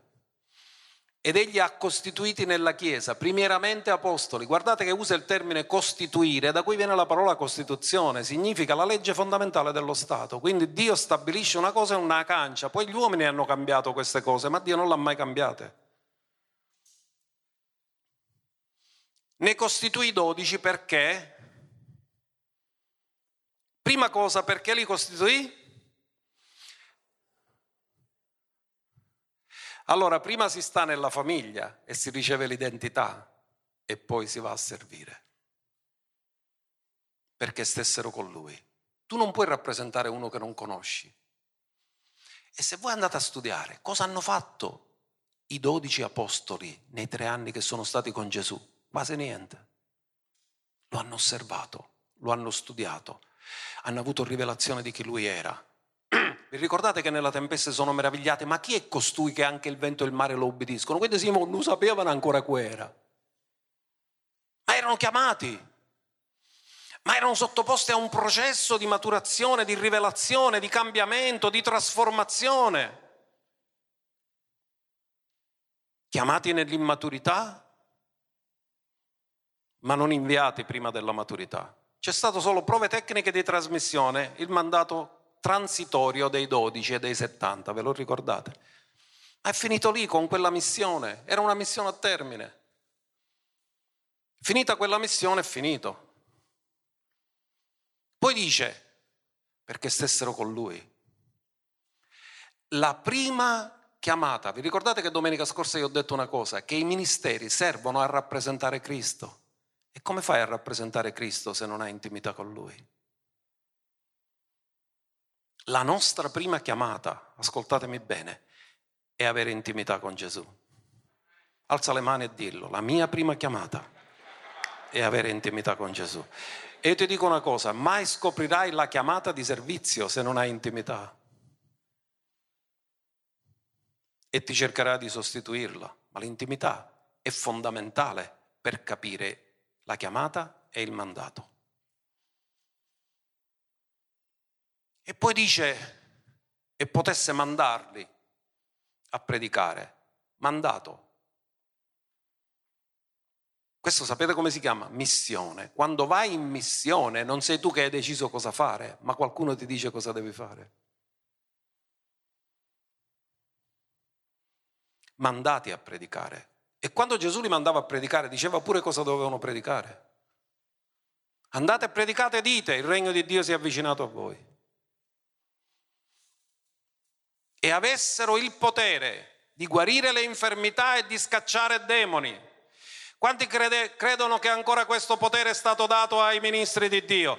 Ed egli ha costituiti nella Chiesa, primieramente apostoli. Guardate che usa il termine costituire, da cui viene la parola Costituzione, significa la legge fondamentale dello Stato. Quindi Dio stabilisce una cosa e una cancia, poi gli uomini hanno cambiato queste cose, ma Dio non l'ha mai cambiate. Ne costituì dodici perché Prima cosa, perché li costituì? Allora, prima si sta nella famiglia e si riceve l'identità e poi si va a servire. Perché stessero con lui. Tu non puoi rappresentare uno che non conosci. E se voi andate a studiare cosa hanno fatto i dodici apostoli nei tre anni che sono stati con Gesù, quasi niente. Lo hanno osservato, lo hanno studiato, hanno avuto rivelazione di chi lui era. Vi ricordate che nella tempesta sono meravigliate? Ma chi è costui che anche il vento e il mare lo obbediscono? Quindi Simone non sapevano ancora chi era. Ma erano chiamati. Ma erano sottoposti a un processo di maturazione, di rivelazione, di cambiamento, di trasformazione. Chiamati nell'immaturità, ma non inviati prima della maturità. C'è stato solo prove tecniche di trasmissione, il mandato transitorio dei 12 e dei 70, ve lo ricordate? È finito lì con quella missione, era una missione a termine. Finita quella missione è finito. Poi dice, perché stessero con lui. La prima chiamata, vi ricordate che domenica scorsa io ho detto una cosa, che i ministeri servono a rappresentare Cristo. E come fai a rappresentare Cristo se non hai intimità con Lui? La nostra prima chiamata, ascoltatemi bene, è avere intimità con Gesù. Alza le mani e dillo, la mia prima chiamata è avere intimità con Gesù. E io ti dico una cosa, mai scoprirai la chiamata di servizio se non hai intimità. E ti cercherai di sostituirla, ma l'intimità è fondamentale per capire la chiamata e il mandato. E poi dice, e potesse mandarli a predicare, mandato. Questo sapete come si chiama? Missione. Quando vai in missione non sei tu che hai deciso cosa fare, ma qualcuno ti dice cosa devi fare. Mandati a predicare. E quando Gesù li mandava a predicare, diceva pure cosa dovevano predicare. Andate e predicate e dite, il regno di Dio si è avvicinato a voi. E avessero il potere di guarire le infermità e di scacciare demoni. Quanti crede, credono che ancora questo potere è stato dato ai ministri di Dio?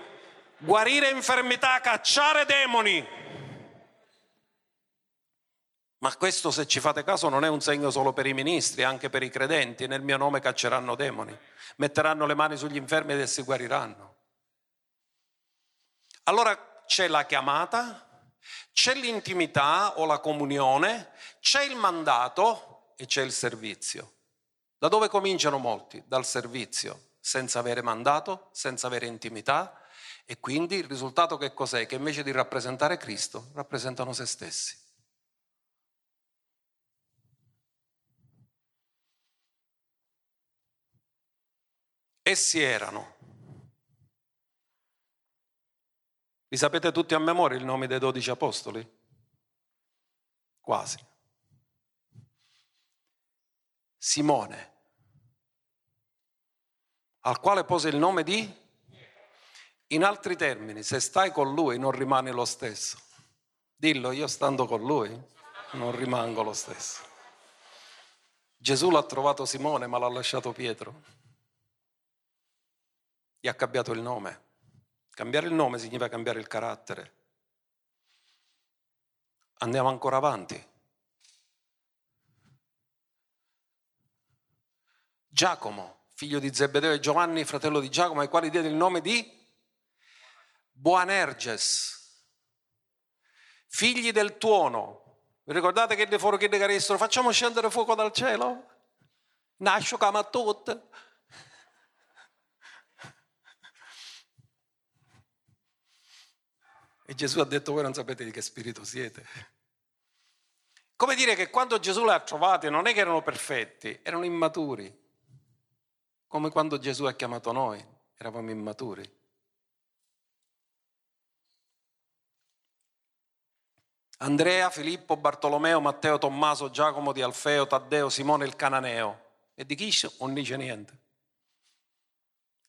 Guarire infermità, cacciare demoni. Ma questo, se ci fate caso, non è un segno solo per i ministri, anche per i credenti. Nel mio nome cacceranno demoni, metteranno le mani sugli infermi ed essi guariranno. Allora c'è la chiamata, c'è l'intimità o la comunione, c'è il mandato e c'è il servizio. Da dove cominciano molti? Dal servizio, senza avere mandato, senza avere intimità e quindi il risultato che cos'è? Che invece di rappresentare Cristo, rappresentano se stessi. Essi erano. Li sapete tutti a memoria il nome dei dodici apostoli? Quasi. Simone, al quale pose il nome di? In altri termini, se stai con lui non rimani lo stesso. Dillo, io stando con lui non rimango lo stesso. Gesù l'ha trovato Simone ma l'ha lasciato Pietro gli ha cambiato il nome. Cambiare il nome significa cambiare il carattere. Andiamo ancora avanti. Giacomo, figlio di Zebedeo e Giovanni, fratello di Giacomo, ai quali diede il nome di Boanerges, figli del tuono. Vi ricordate che le fuoco che decarassero? Facciamo scendere fuoco dal cielo? Nascio camatut. E Gesù ha detto voi non sapete di che spirito siete. Come dire che quando Gesù li ha trovati non è che erano perfetti, erano immaturi. Come quando Gesù ha chiamato noi, eravamo immaturi. Andrea, Filippo, Bartolomeo, Matteo, Tommaso, Giacomo di Alfeo, Taddeo, Simone il Cananeo. E di chi non dice niente.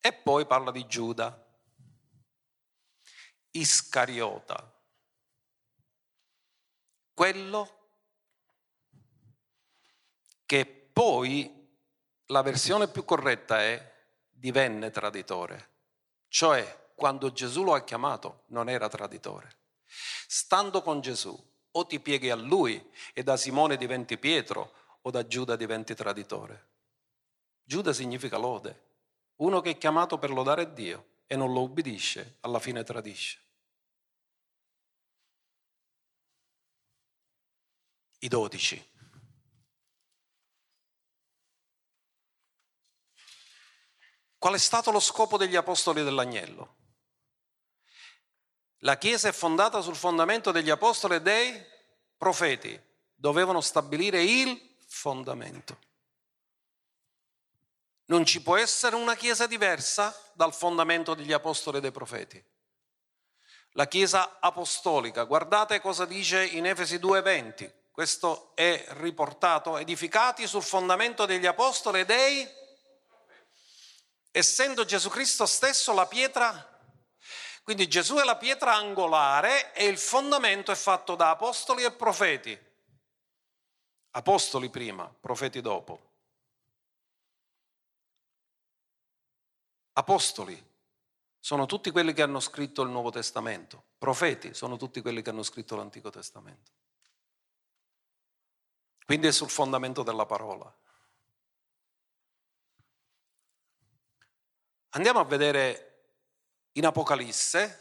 E poi parla di Giuda, Iscariota, quello che poi la versione più corretta è divenne traditore, cioè quando Gesù lo ha chiamato non era traditore. Stando con Gesù o ti pieghi a lui e da Simone diventi Pietro o da Giuda diventi traditore. Giuda significa lode, uno che è chiamato per lodare Dio e non lo ubbidisce, alla fine tradisce. I dodici. Qual è stato lo scopo degli apostoli dell'agnello? La Chiesa è fondata sul fondamento degli apostoli e dei profeti. Dovevano stabilire il fondamento. Non ci può essere una Chiesa diversa dal fondamento degli apostoli e dei profeti. La Chiesa apostolica, guardate cosa dice in Efesi 2:20, questo è riportato, edificati sul fondamento degli apostoli e dei, essendo Gesù Cristo stesso la pietra, quindi Gesù è la pietra angolare e il fondamento è fatto da apostoli e profeti. Apostoli prima, profeti dopo. Apostoli sono tutti quelli che hanno scritto il Nuovo Testamento, profeti sono tutti quelli che hanno scritto l'Antico Testamento. Quindi è sul fondamento della parola. Andiamo a vedere in Apocalisse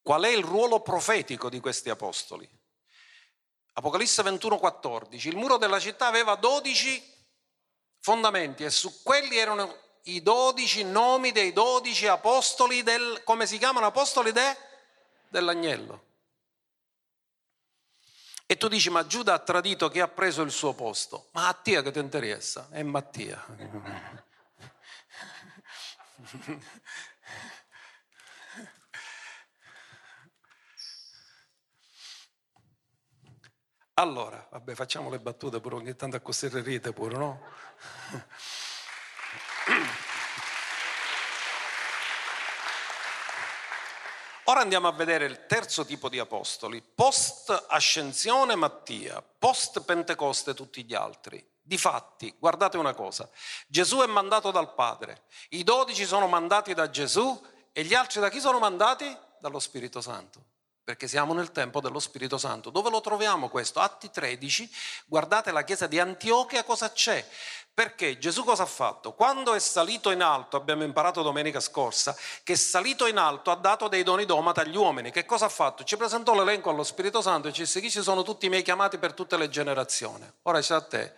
qual è il ruolo profetico di questi apostoli. Apocalisse 21:14, il muro della città aveva 12 fondamenti e su quelli erano i dodici nomi dei dodici apostoli del, come si chiamano apostoli de, dell'agnello. E tu dici, ma Giuda ha tradito chi ha preso il suo posto. Ma a te che ti interessa? È Mattia. Allora, vabbè, facciamo le battute pure ogni tanto a così rite pure, no? Ora andiamo a vedere il terzo tipo di apostoli, post ascensione Mattia, post Pentecoste tutti gli altri. Difatti, guardate una cosa, Gesù è mandato dal Padre, i dodici sono mandati da Gesù e gli altri da chi sono mandati? Dallo Spirito Santo perché siamo nel tempo dello Spirito Santo. Dove lo troviamo questo? Atti 13, guardate la chiesa di Antiochia cosa c'è. Perché Gesù cosa ha fatto? Quando è salito in alto, abbiamo imparato domenica scorsa, che è salito in alto ha dato dei doni domata agli uomini. Che cosa ha fatto? Ci presentò l'elenco allo Spirito Santo e ci disse chi ci sono tutti i miei chiamati per tutte le generazioni. Ora c'è a te,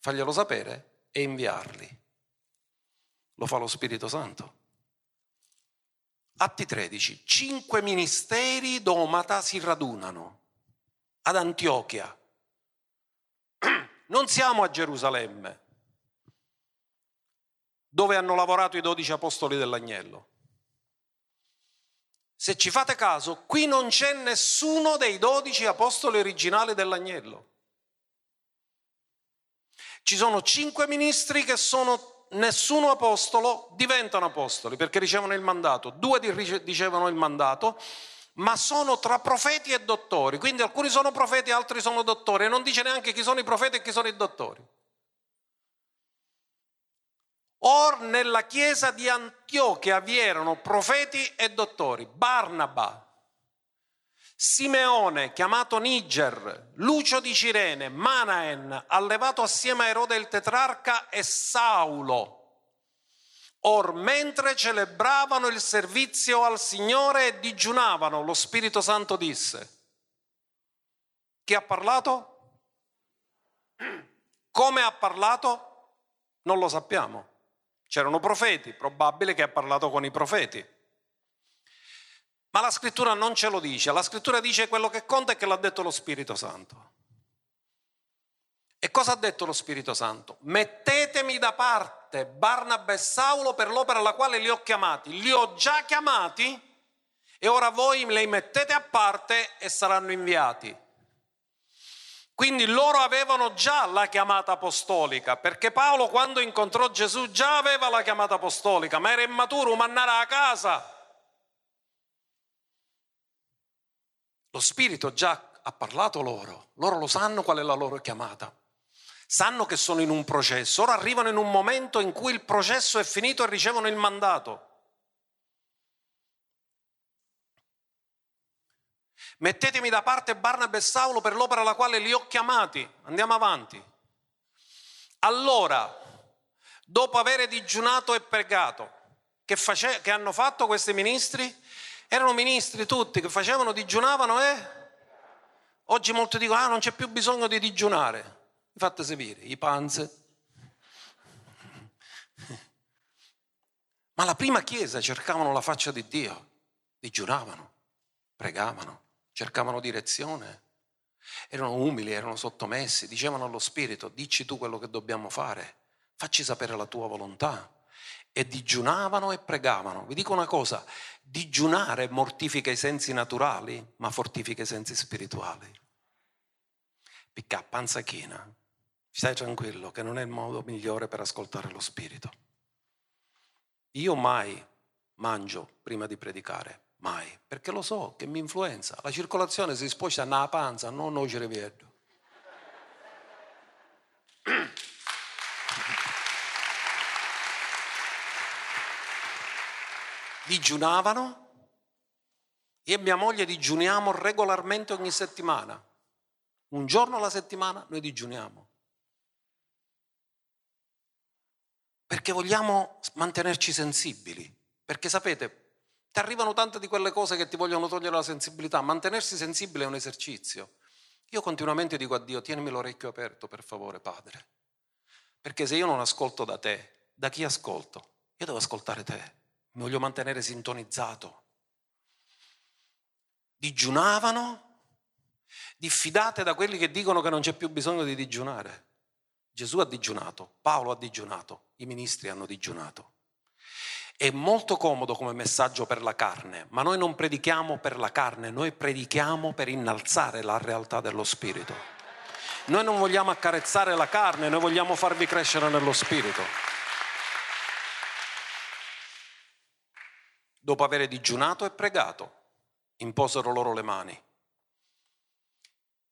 faglielo sapere e inviarli. Lo fa lo Spirito Santo. Atti 13, cinque ministeri domata si radunano ad Antiochia. Non siamo a Gerusalemme, dove hanno lavorato i dodici apostoli dell'agnello. Se ci fate caso, qui non c'è nessuno dei dodici apostoli originali dell'agnello. Ci sono cinque ministri che sono nessuno apostolo diventano apostoli perché ricevono il mandato, due ricevono il mandato, ma sono tra profeti e dottori, quindi alcuni sono profeti, altri sono dottori e non dice neanche chi sono i profeti e chi sono i dottori. Or nella chiesa di Antiochia vi erano profeti e dottori, Barnaba, Simeone, chiamato Niger, Lucio di Cirene, Manaen, allevato assieme a Erode il tetrarca e Saulo. Or mentre celebravano il servizio al Signore e digiunavano, lo Spirito Santo disse. Chi ha parlato? Come ha parlato? Non lo sappiamo. C'erano profeti, probabile che ha parlato con i profeti. Ma la scrittura non ce lo dice, la scrittura dice quello che conta è che l'ha detto lo Spirito Santo. E cosa ha detto lo Spirito Santo? Mettetemi da parte Barnabé e Saulo per l'opera alla quale li ho chiamati. Li ho già chiamati e ora voi li mettete a parte e saranno inviati. Quindi loro avevano già la chiamata apostolica, perché Paolo quando incontrò Gesù già aveva la chiamata apostolica, ma era immaturo, mannare a casa. Lo Spirito già ha parlato loro, loro lo sanno qual è la loro chiamata. Sanno che sono in un processo, ora arrivano in un momento in cui il processo è finito e ricevono il mandato. Mettetemi da parte Barnabé e Saulo per l'opera alla quale li ho chiamati. Andiamo avanti. Allora, dopo aver digiunato e pregato, che, face- che hanno fatto questi ministri? Erano ministri tutti che facevano, digiunavano e... Oggi molti dicono, ah non c'è più bisogno di digiunare. Fate sapere, i panze. Ma la prima chiesa cercavano la faccia di Dio, digiunavano, pregavano, cercavano direzione, erano umili, erano sottomessi, dicevano allo Spirito, dici tu quello che dobbiamo fare, facci sapere la tua volontà e digiunavano e pregavano. Vi dico una cosa, digiunare mortifica i sensi naturali, ma fortifica i sensi spirituali. Picca panza china, stai tranquillo che non è il modo migliore per ascoltare lo spirito. Io mai mangio prima di predicare, mai, perché lo so che mi influenza. La circolazione si sposta nella panza, non noi ci digiunavano. E mia moglie digiuniamo regolarmente ogni settimana. Un giorno alla settimana noi digiuniamo. Perché vogliamo mantenerci sensibili. Perché sapete, ti arrivano tante di quelle cose che ti vogliono togliere la sensibilità. Mantenersi sensibile è un esercizio. Io continuamente dico a Dio, tienimi l'orecchio aperto, per favore, Padre. Perché se io non ascolto da te, da chi ascolto? Io devo ascoltare te mi voglio mantenere sintonizzato. Digiunavano, diffidate da quelli che dicono che non c'è più bisogno di digiunare. Gesù ha digiunato, Paolo ha digiunato, i ministri hanno digiunato. È molto comodo come messaggio per la carne, ma noi non predichiamo per la carne, noi predichiamo per innalzare la realtà dello spirito. Noi non vogliamo accarezzare la carne, noi vogliamo farvi crescere nello spirito. Dopo aver digiunato e pregato, imposero loro le mani.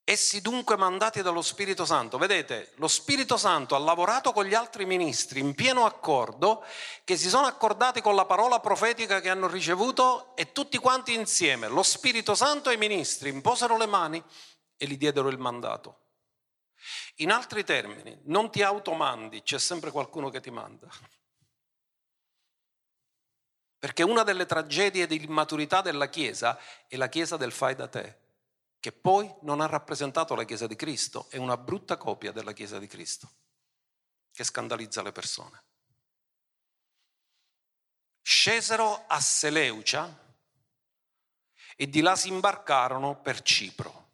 Essi dunque mandati dallo Spirito Santo, vedete, lo Spirito Santo ha lavorato con gli altri ministri in pieno accordo, che si sono accordati con la parola profetica che hanno ricevuto e tutti quanti insieme, lo Spirito Santo e i ministri, imposero le mani e gli diedero il mandato. In altri termini, non ti automandi, c'è sempre qualcuno che ti manda. Perché una delle tragedie di immaturità della Chiesa è la Chiesa del fai da te che poi non ha rappresentato la Chiesa di Cristo, è una brutta copia della Chiesa di Cristo, che scandalizza le persone. Scesero a Seleucia e di là si imbarcarono per Cipro.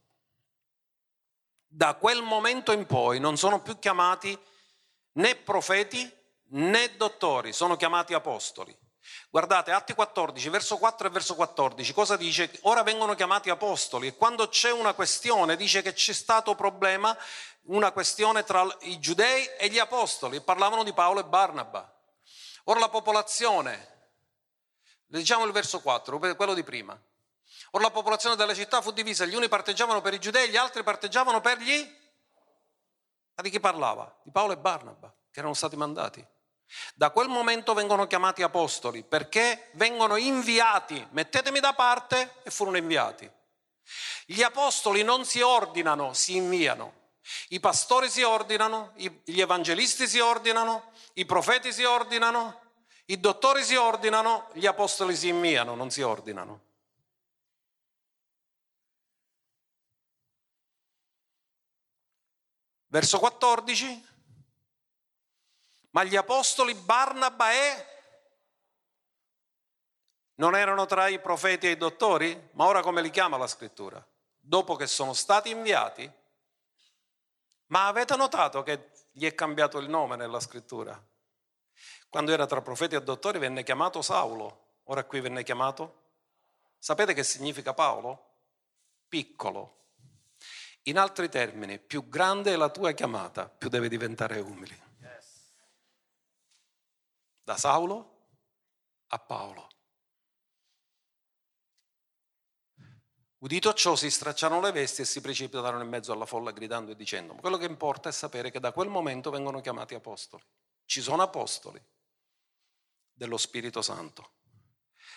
Da quel momento in poi non sono più chiamati né profeti né dottori, sono chiamati apostoli. Guardate, Atti 14, verso 4 e verso 14, cosa dice? Ora vengono chiamati apostoli e quando c'è una questione dice che c'è stato problema, una questione tra i giudei e gli apostoli, e parlavano di Paolo e Barnaba. Ora la popolazione, leggiamo il verso 4, quello di prima. Ora la popolazione della città fu divisa, gli uni parteggiavano per i giudei, gli altri parteggiavano per gli... Ma di chi parlava? Di Paolo e Barnaba, che erano stati mandati. Da quel momento vengono chiamati apostoli perché vengono inviati, mettetemi da parte e furono inviati. Gli apostoli non si ordinano, si inviano. I pastori si ordinano, gli evangelisti si ordinano, i profeti si ordinano, i dottori si ordinano, gli apostoli si inviano, non si ordinano. Verso 14. Ma gli apostoli Barnaba e non erano tra i profeti e i dottori? Ma ora come li chiama la scrittura? Dopo che sono stati inviati? Ma avete notato che gli è cambiato il nome nella scrittura? Quando era tra profeti e dottori venne chiamato Saulo, ora qui venne chiamato? Sapete che significa Paolo? Piccolo. In altri termini, più grande è la tua chiamata, più devi diventare umile da Saulo a Paolo. Udito ciò si stracciarono le vesti e si precipitarono in mezzo alla folla gridando e dicendo, quello che importa è sapere che da quel momento vengono chiamati apostoli. Ci sono apostoli dello Spirito Santo,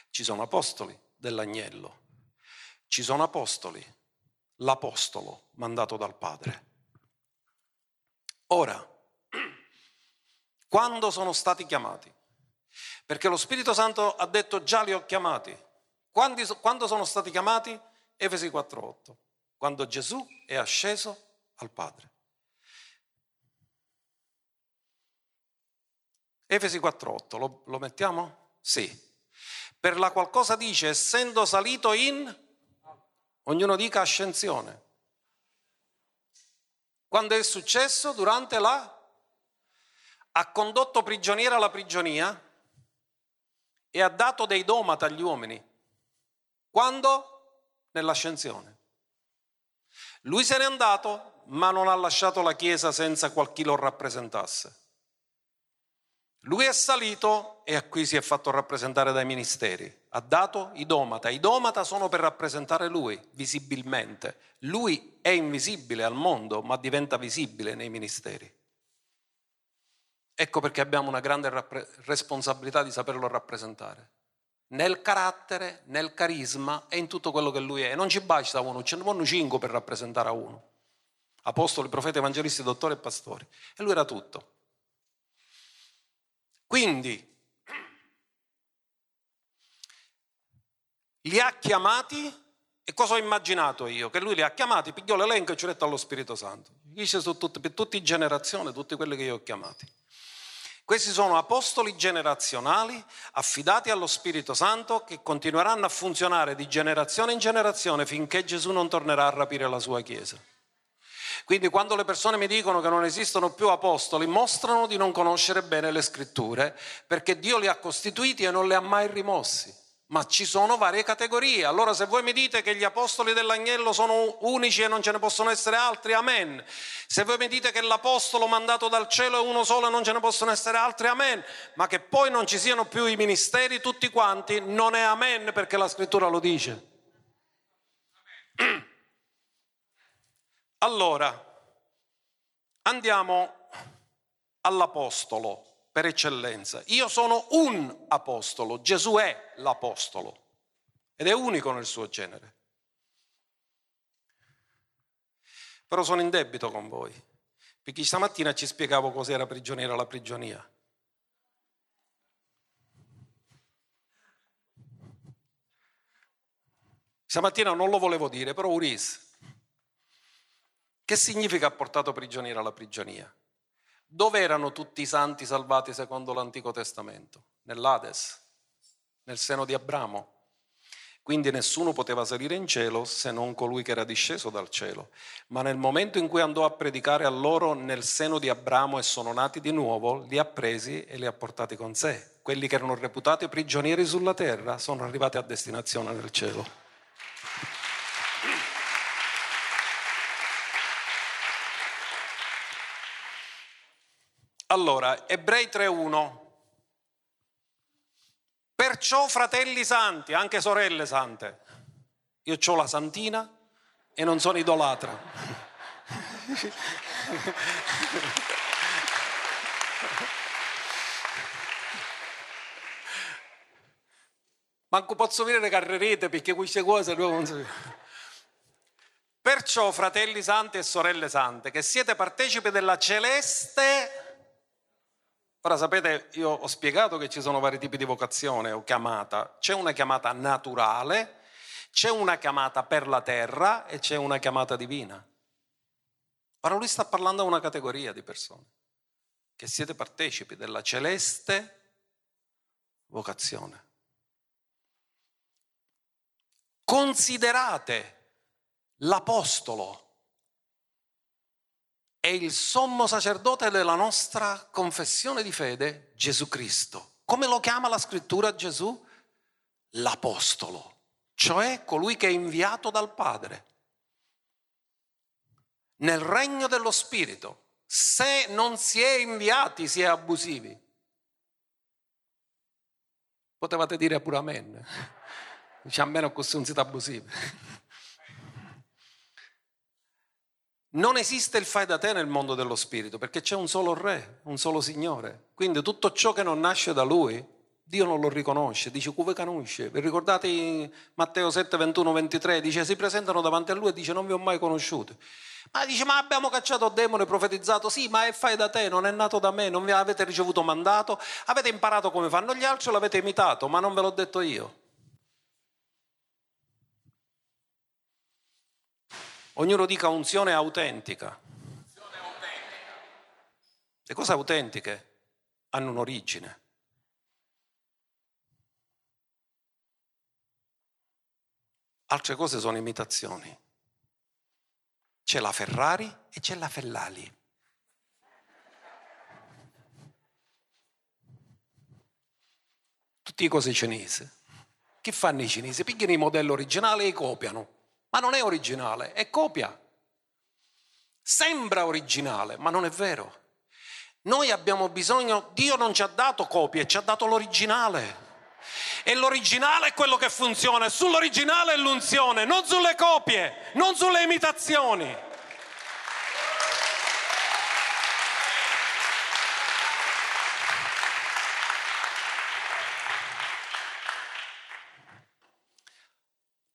ci sono apostoli dell'agnello, ci sono apostoli, l'apostolo mandato dal Padre. Ora, quando sono stati chiamati? Perché lo Spirito Santo ha detto già li ho chiamati. Quando, quando sono stati chiamati? Efesi 4.8. Quando Gesù è asceso al Padre. Efesi 4.8, lo, lo mettiamo? Sì. Per la qualcosa dice, essendo salito in, ognuno dica ascensione. Quando è successo? Durante la... Ha condotto prigioniera la prigionia e ha dato dei domata agli uomini. Quando? Nell'ascensione. Lui se n'è andato, ma non ha lasciato la Chiesa senza qual chi lo rappresentasse. Lui è salito e a qui si è fatto rappresentare dai ministeri. Ha dato i domata. I domata sono per rappresentare lui visibilmente. Lui è invisibile al mondo, ma diventa visibile nei ministeri. Ecco perché abbiamo una grande rappre- responsabilità di saperlo rappresentare. Nel carattere, nel carisma e in tutto quello che lui è. Non ci basta uno, ce ne vogliono cinque per rappresentare a uno. Apostoli, profeti, evangelisti, dottori e pastori. E lui era tutto. Quindi li ha chiamati e cosa ho immaginato io? Che lui li ha chiamati, pigliò l'elenco e ci ha detto allo Spirito Santo. Dice su tutti, per tutte generazioni, tutti quelli che io ho chiamati. Questi sono apostoli generazionali affidati allo Spirito Santo che continueranno a funzionare di generazione in generazione finché Gesù non tornerà a rapire la sua Chiesa. Quindi quando le persone mi dicono che non esistono più apostoli, mostrano di non conoscere bene le scritture perché Dio li ha costituiti e non li ha mai rimossi ma ci sono varie categorie. Allora se voi mi dite che gli apostoli dell'agnello sono unici e non ce ne possono essere altri, amen. Se voi mi dite che l'apostolo mandato dal cielo è uno solo e non ce ne possono essere altri, amen. Ma che poi non ci siano più i ministeri tutti quanti, non è amen perché la scrittura lo dice. Allora, andiamo all'apostolo per eccellenza. Io sono un apostolo, Gesù è l'apostolo ed è unico nel suo genere. Però sono in debito con voi, perché stamattina ci spiegavo cos'era prigioniera la prigionia. Stamattina non lo volevo dire, però Uris. Che significa ha portato prigioniera alla prigionia? Dove erano tutti i santi salvati secondo l'Antico Testamento? Nell'Ades, nel seno di Abramo. Quindi nessuno poteva salire in cielo se non colui che era disceso dal cielo. Ma nel momento in cui andò a predicare a loro nel seno di Abramo e sono nati di nuovo, li ha presi e li ha portati con sé. Quelli che erano reputati prigionieri sulla terra sono arrivati a destinazione nel cielo. Allora, Ebrei 3.1. Perciò, fratelli santi, anche sorelle sante, io ho la santina e non sono idolatra. Manco posso vedere carrerete perché queste cose non si... Perciò, fratelli santi e sorelle sante, che siete partecipi della celeste Ora sapete, io ho spiegato che ci sono vari tipi di vocazione o chiamata. C'è una chiamata naturale, c'è una chiamata per la terra e c'è una chiamata divina. Ora lui sta parlando a una categoria di persone, che siete partecipi della celeste vocazione. Considerate l'apostolo è il sommo sacerdote della nostra confessione di fede, Gesù Cristo. Come lo chiama la scrittura Gesù? L'apostolo, cioè colui che è inviato dal Padre. Nel regno dello Spirito, se non si è inviati, si è abusivi. Potevate dire pure amen. Dice a meno così non siete abusivi. Non esiste il fai da te nel mondo dello spirito perché c'è un solo re, un solo Signore. Quindi tutto ciò che non nasce da Lui, Dio non lo riconosce. Dice, come conosce? Vi ricordate Matteo 7, 21, 23? Dice, si presentano davanti a Lui e dice, non vi ho mai conosciuto. Ma dice, ma abbiamo cacciato demone, profetizzato. Sì, ma è fai da te, non è nato da me, non vi avete ricevuto mandato. Avete imparato come fanno gli altri, l'avete imitato, ma non ve l'ho detto io. Ognuno dica unzione autentica. Le cose autentiche hanno un'origine. Altre cose sono imitazioni. C'è la Ferrari e c'è la Fellali. Tutte cose cinesi. Che fanno i cinesi? Pigliano i modelli originali e copiano ma non è originale, è copia. Sembra originale, ma non è vero. Noi abbiamo bisogno, Dio non ci ha dato copie, ci ha dato l'originale. E l'originale è quello che funziona, sull'originale è l'unzione, non sulle copie, non sulle imitazioni.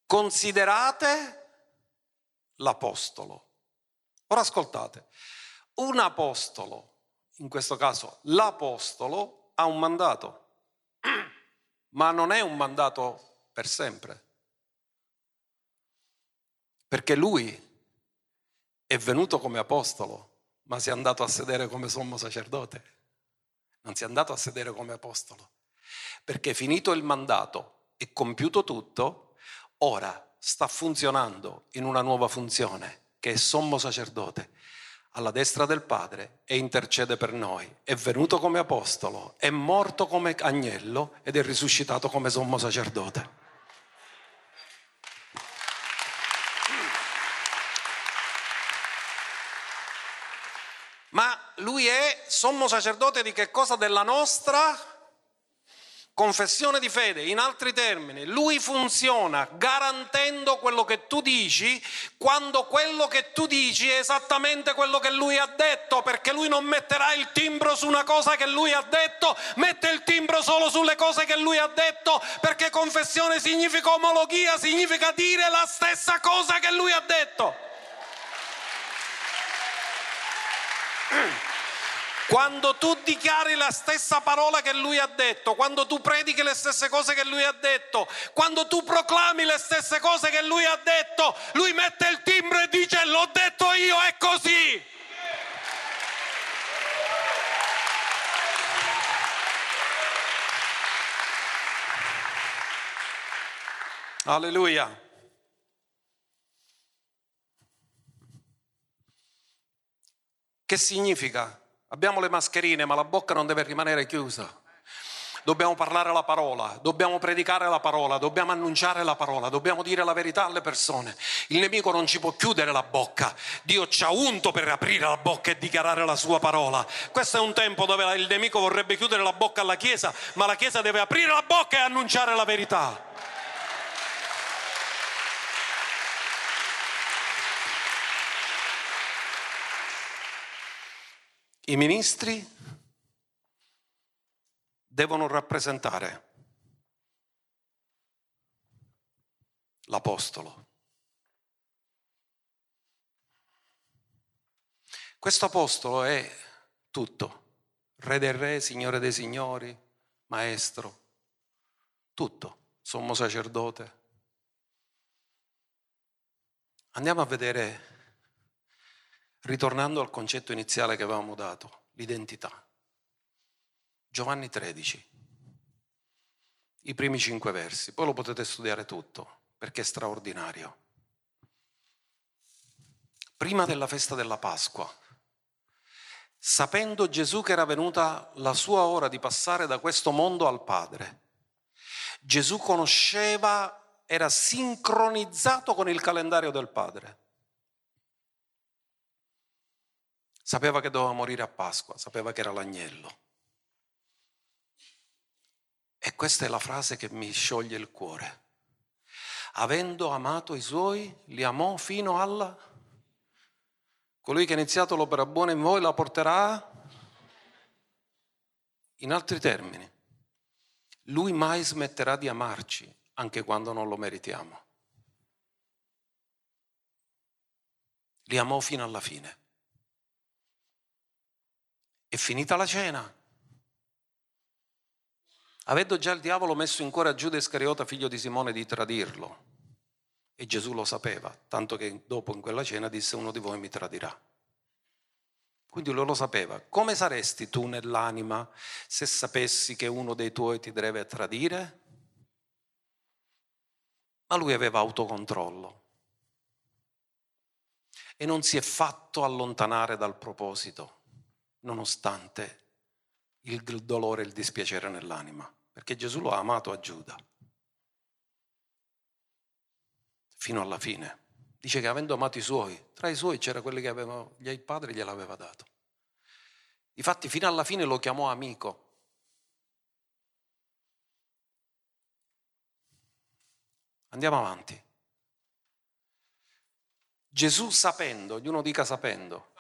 Considerate l'apostolo. Ora ascoltate, un apostolo, in questo caso l'apostolo, ha un mandato, ma non è un mandato per sempre, perché lui è venuto come apostolo, ma si è andato a sedere come sommo sacerdote, non si è andato a sedere come apostolo, perché finito il mandato e compiuto tutto, ora sta funzionando in una nuova funzione, che è sommo sacerdote alla destra del Padre e intercede per noi. È venuto come apostolo, è morto come agnello ed è risuscitato come sommo sacerdote. Ma lui è sommo sacerdote di che cosa? Della nostra confessione di fede, in altri termini, lui funziona garantendo quello che tu dici quando quello che tu dici è esattamente quello che lui ha detto, perché lui non metterà il timbro su una cosa che lui ha detto, mette il timbro solo sulle cose che lui ha detto, perché confessione significa omologia, significa dire la stessa cosa che lui ha detto. Quando tu dichiari la stessa parola che lui ha detto, quando tu predichi le stesse cose che lui ha detto, quando tu proclami le stesse cose che lui ha detto, lui mette il timbro e dice l'ho detto io, è così. Alleluia. Che significa? Abbiamo le mascherine, ma la bocca non deve rimanere chiusa. Dobbiamo parlare la parola, dobbiamo predicare la parola, dobbiamo annunciare la parola, dobbiamo dire la verità alle persone. Il nemico non ci può chiudere la bocca. Dio ci ha unto per aprire la bocca e dichiarare la sua parola. Questo è un tempo dove il nemico vorrebbe chiudere la bocca alla Chiesa, ma la Chiesa deve aprire la bocca e annunciare la verità. I ministri devono rappresentare l'Apostolo. Questo Apostolo è tutto, Re del Re, Signore dei Signori, Maestro, tutto, sommo sacerdote. Andiamo a vedere Ritornando al concetto iniziale che avevamo dato, l'identità. Giovanni 13, i primi cinque versi, poi lo potete studiare tutto perché è straordinario. Prima della festa della Pasqua, sapendo Gesù che era venuta la sua ora di passare da questo mondo al Padre, Gesù conosceva, era sincronizzato con il calendario del Padre. Sapeva che doveva morire a Pasqua, sapeva che era l'agnello. E questa è la frase che mi scioglie il cuore. Avendo amato i suoi, li amò fino alla... Colui che ha iniziato l'opera buona in voi la porterà in altri termini. Lui mai smetterà di amarci, anche quando non lo meritiamo. Li amò fino alla fine. È finita la cena. Avendo già il diavolo messo in cuore a Giuda Iscariota, figlio di Simone, di tradirlo. E Gesù lo sapeva, tanto che dopo in quella cena disse uno di voi mi tradirà. Quindi lui lo sapeva. Come saresti tu nell'anima se sapessi che uno dei tuoi ti deve tradire? Ma lui aveva autocontrollo e non si è fatto allontanare dal proposito nonostante il dolore e il dispiacere nell'anima, perché Gesù lo ha amato a Giuda fino alla fine. Dice che avendo amato i suoi, tra i suoi c'era quelli che avevano, il padre gliel'aveva dato. Infatti fino alla fine lo chiamò amico. Andiamo avanti. Gesù sapendo, ognuno dica sapendo,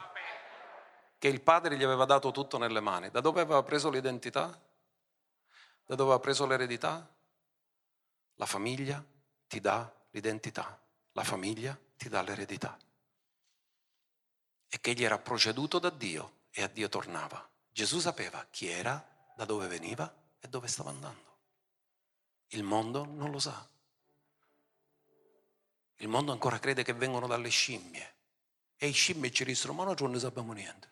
che il padre gli aveva dato tutto nelle mani. Da dove aveva preso l'identità? Da dove aveva preso l'eredità? La famiglia ti dà l'identità, la famiglia ti dà l'eredità. E che egli era proceduto da Dio e a Dio tornava. Gesù sapeva chi era, da dove veniva e dove stava andando. Il mondo non lo sa. Il mondo ancora crede che vengono dalle scimmie. E i scimmie ci dissero, ma noi non ne sappiamo niente.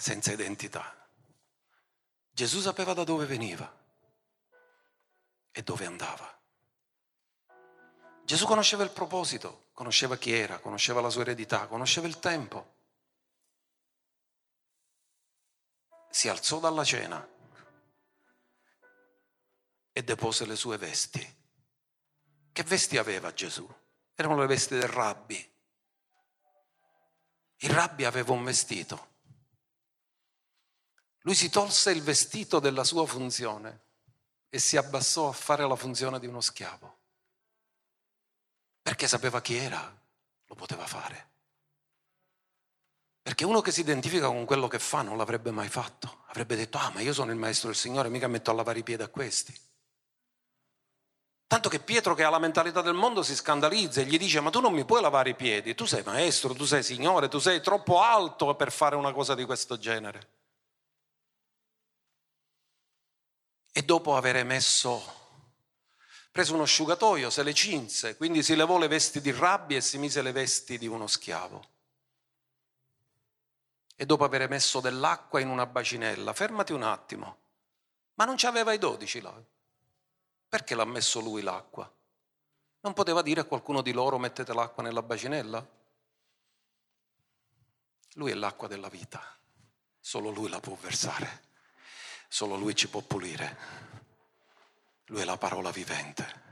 Senza identità. Gesù sapeva da dove veniva e dove andava. Gesù conosceva il proposito, conosceva chi era, conosceva la sua eredità, conosceva il tempo. Si alzò dalla cena e depose le sue vesti. Che vesti aveva Gesù? Erano le vesti del rabbi. Il rabbi aveva un vestito. Lui si tolse il vestito della sua funzione e si abbassò a fare la funzione di uno schiavo. Perché sapeva chi era, lo poteva fare. Perché uno che si identifica con quello che fa non l'avrebbe mai fatto. Avrebbe detto, ah, ma io sono il maestro del Signore, mica metto a lavare i piedi a questi. Tanto che Pietro, che ha la mentalità del mondo, si scandalizza e gli dice: Ma tu non mi puoi lavare i piedi, tu sei maestro, tu sei signore, tu sei troppo alto per fare una cosa di questo genere. E dopo aver messo, preso uno asciugatoio, se le cinse, quindi si levò le vesti di rabbia e si mise le vesti di uno schiavo. E dopo aver messo dell'acqua in una bacinella, fermati un attimo, ma non ci aveva i dodici là. Perché l'ha messo lui l'acqua? Non poteva dire a qualcuno di loro mettete l'acqua nella bacinella? Lui è l'acqua della vita, solo lui la può versare, solo lui ci può pulire. Lui è la parola vivente.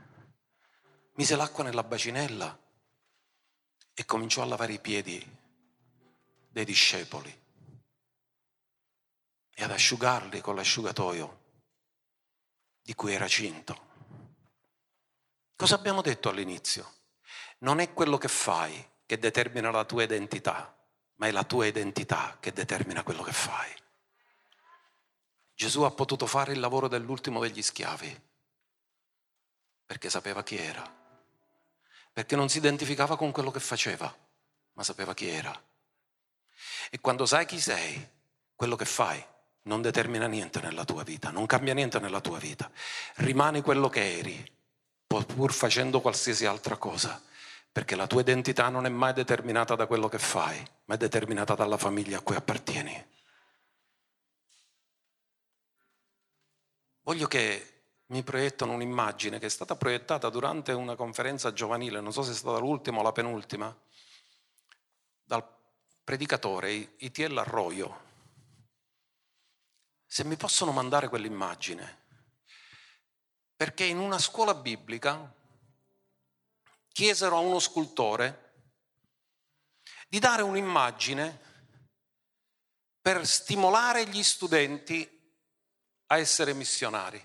Mise l'acqua nella bacinella e cominciò a lavare i piedi dei discepoli e ad asciugarli con l'asciugatoio di cui era cinto. Cosa abbiamo detto all'inizio? Non è quello che fai che determina la tua identità, ma è la tua identità che determina quello che fai. Gesù ha potuto fare il lavoro dell'ultimo degli schiavi perché sapeva chi era, perché non si identificava con quello che faceva, ma sapeva chi era. E quando sai chi sei, quello che fai non determina niente nella tua vita, non cambia niente nella tua vita, rimani quello che eri pur facendo qualsiasi altra cosa, perché la tua identità non è mai determinata da quello che fai, ma è determinata dalla famiglia a cui appartieni. Voglio che mi proiettano un'immagine che è stata proiettata durante una conferenza giovanile, non so se è stata l'ultima o la penultima, dal predicatore Itiel Arroyo. Se mi possono mandare quell'immagine, perché in una scuola biblica chiesero a uno scultore di dare un'immagine per stimolare gli studenti a essere missionari.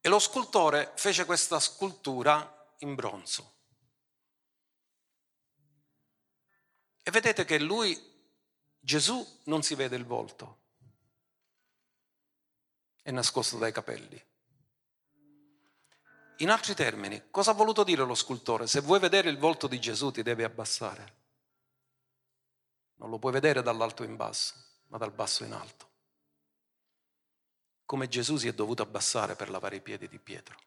E lo scultore fece questa scultura in bronzo. E vedete che lui, Gesù, non si vede il volto è nascosto dai capelli. In altri termini, cosa ha voluto dire lo scultore? Se vuoi vedere il volto di Gesù ti devi abbassare. Non lo puoi vedere dall'alto in basso, ma dal basso in alto. Come Gesù si è dovuto abbassare per lavare i piedi di Pietro.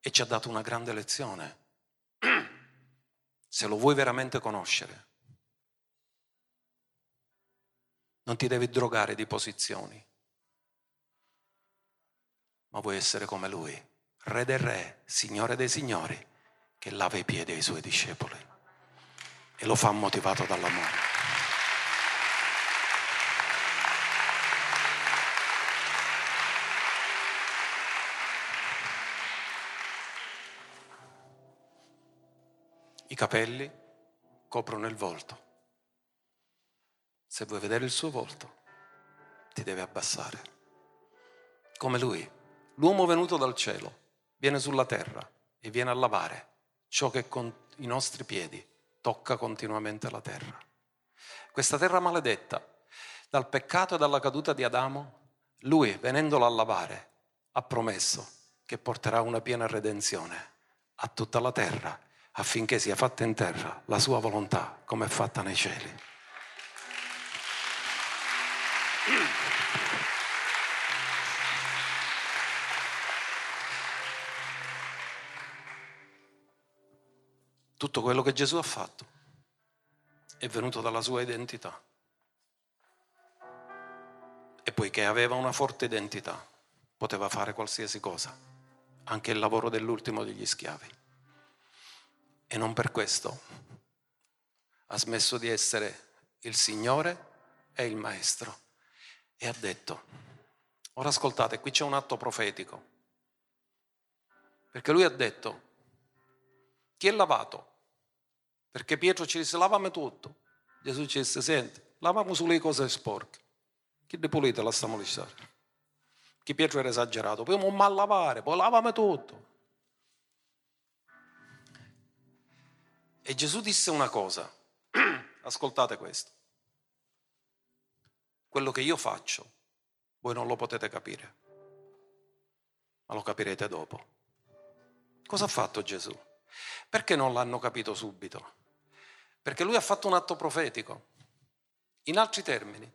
E ci ha dato una grande lezione. Se lo vuoi veramente conoscere, Non ti devi drogare di posizioni, ma vuoi essere come Lui, Re del Re, Signore dei Signori, che lava i piedi ai Suoi discepoli e lo fa motivato dall'amore. I capelli coprono il volto. Se vuoi vedere il suo volto, ti deve abbassare. Come lui, l'uomo venuto dal cielo, viene sulla terra e viene a lavare ciò che con i nostri piedi tocca continuamente la terra. Questa terra maledetta, dal peccato e dalla caduta di Adamo, lui, venendola a lavare, ha promesso che porterà una piena redenzione a tutta la terra affinché sia fatta in terra la sua volontà come è fatta nei cieli. Tutto quello che Gesù ha fatto è venuto dalla sua identità. E poiché aveva una forte identità, poteva fare qualsiasi cosa, anche il lavoro dell'ultimo degli schiavi. E non per questo ha smesso di essere il Signore e il Maestro e ha detto, Ora ascoltate, qui c'è un atto profetico. Perché lui ha detto, chi è lavato? Perché Pietro ci disse, lavami tutto. Gesù ci disse, senti, lavamo sulle cose sporche. Chi di pulite la stiamo lisciare? Chi Pietro era esagerato, poi non mal lavare, poi lavami tutto. E Gesù disse una cosa, ascoltate questo, quello che io faccio voi non lo potete capire, ma lo capirete dopo. Cosa ha fatto Gesù? Perché non l'hanno capito subito? Perché lui ha fatto un atto profetico. In altri termini,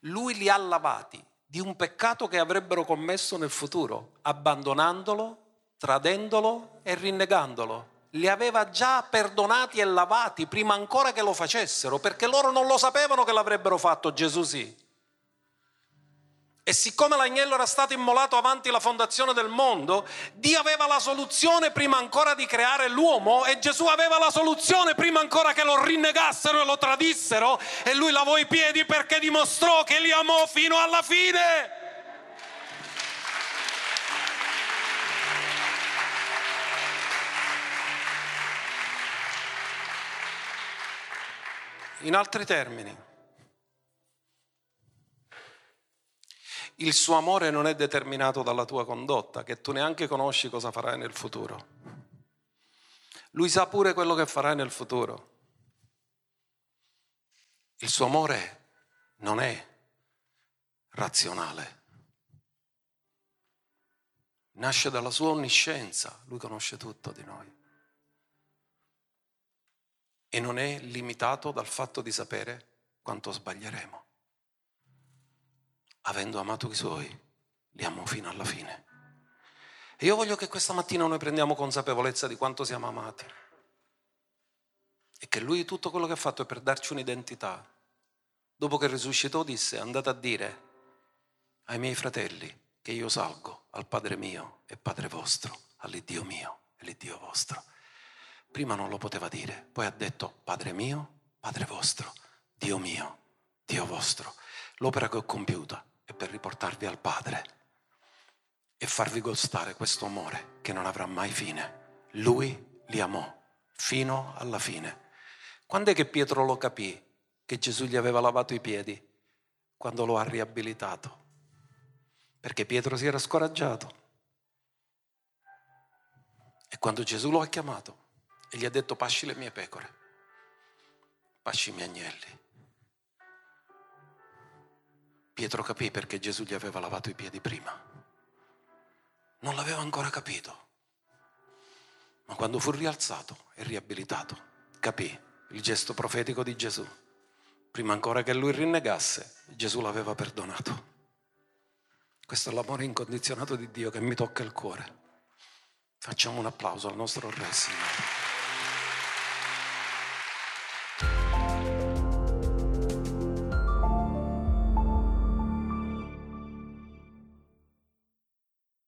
lui li ha lavati di un peccato che avrebbero commesso nel futuro, abbandonandolo, tradendolo e rinnegandolo. Li aveva già perdonati e lavati prima ancora che lo facessero, perché loro non lo sapevano che l'avrebbero fatto, Gesù sì. E siccome l'agnello era stato immolato avanti la fondazione del mondo, Dio aveva la soluzione prima ancora di creare l'uomo e Gesù aveva la soluzione prima ancora che lo rinnegassero e lo tradissero e lui lavò i piedi perché dimostrò che li amò fino alla fine. In altri termini, il suo amore non è determinato dalla tua condotta, che tu neanche conosci cosa farai nel futuro. Lui sa pure quello che farai nel futuro. Il suo amore non è razionale. Nasce dalla sua onniscienza, lui conosce tutto di noi. E non è limitato dal fatto di sapere quanto sbaglieremo avendo amato i suoi, li amo fino alla fine. E io voglio che questa mattina noi prendiamo consapevolezza di quanto siamo amati. E che lui tutto quello che ha fatto è per darci un'identità. Dopo che risuscitò disse, andate a dire ai miei fratelli che io salgo al Padre mio e Padre vostro, all'Iddio mio e l'Iddio vostro. Prima non lo poteva dire, poi ha detto Padre mio, Padre vostro, Dio mio, Dio vostro. L'opera che ho compiuta è per riportarvi al Padre e farvi gustare questo amore che non avrà mai fine. Lui li amò fino alla fine. Quando è che Pietro lo capì che Gesù gli aveva lavato i piedi? Quando lo ha riabilitato. Perché Pietro si era scoraggiato. E quando Gesù lo ha chiamato e gli ha detto pasci le mie pecore, pasci i miei agnelli, Pietro capì perché Gesù gli aveva lavato i piedi prima. Non l'aveva ancora capito. Ma quando fu rialzato e riabilitato, capì il gesto profetico di Gesù. Prima ancora che lui rinnegasse, Gesù l'aveva perdonato. Questo è l'amore incondizionato di Dio che mi tocca il cuore. Facciamo un applauso al nostro Re, Signore.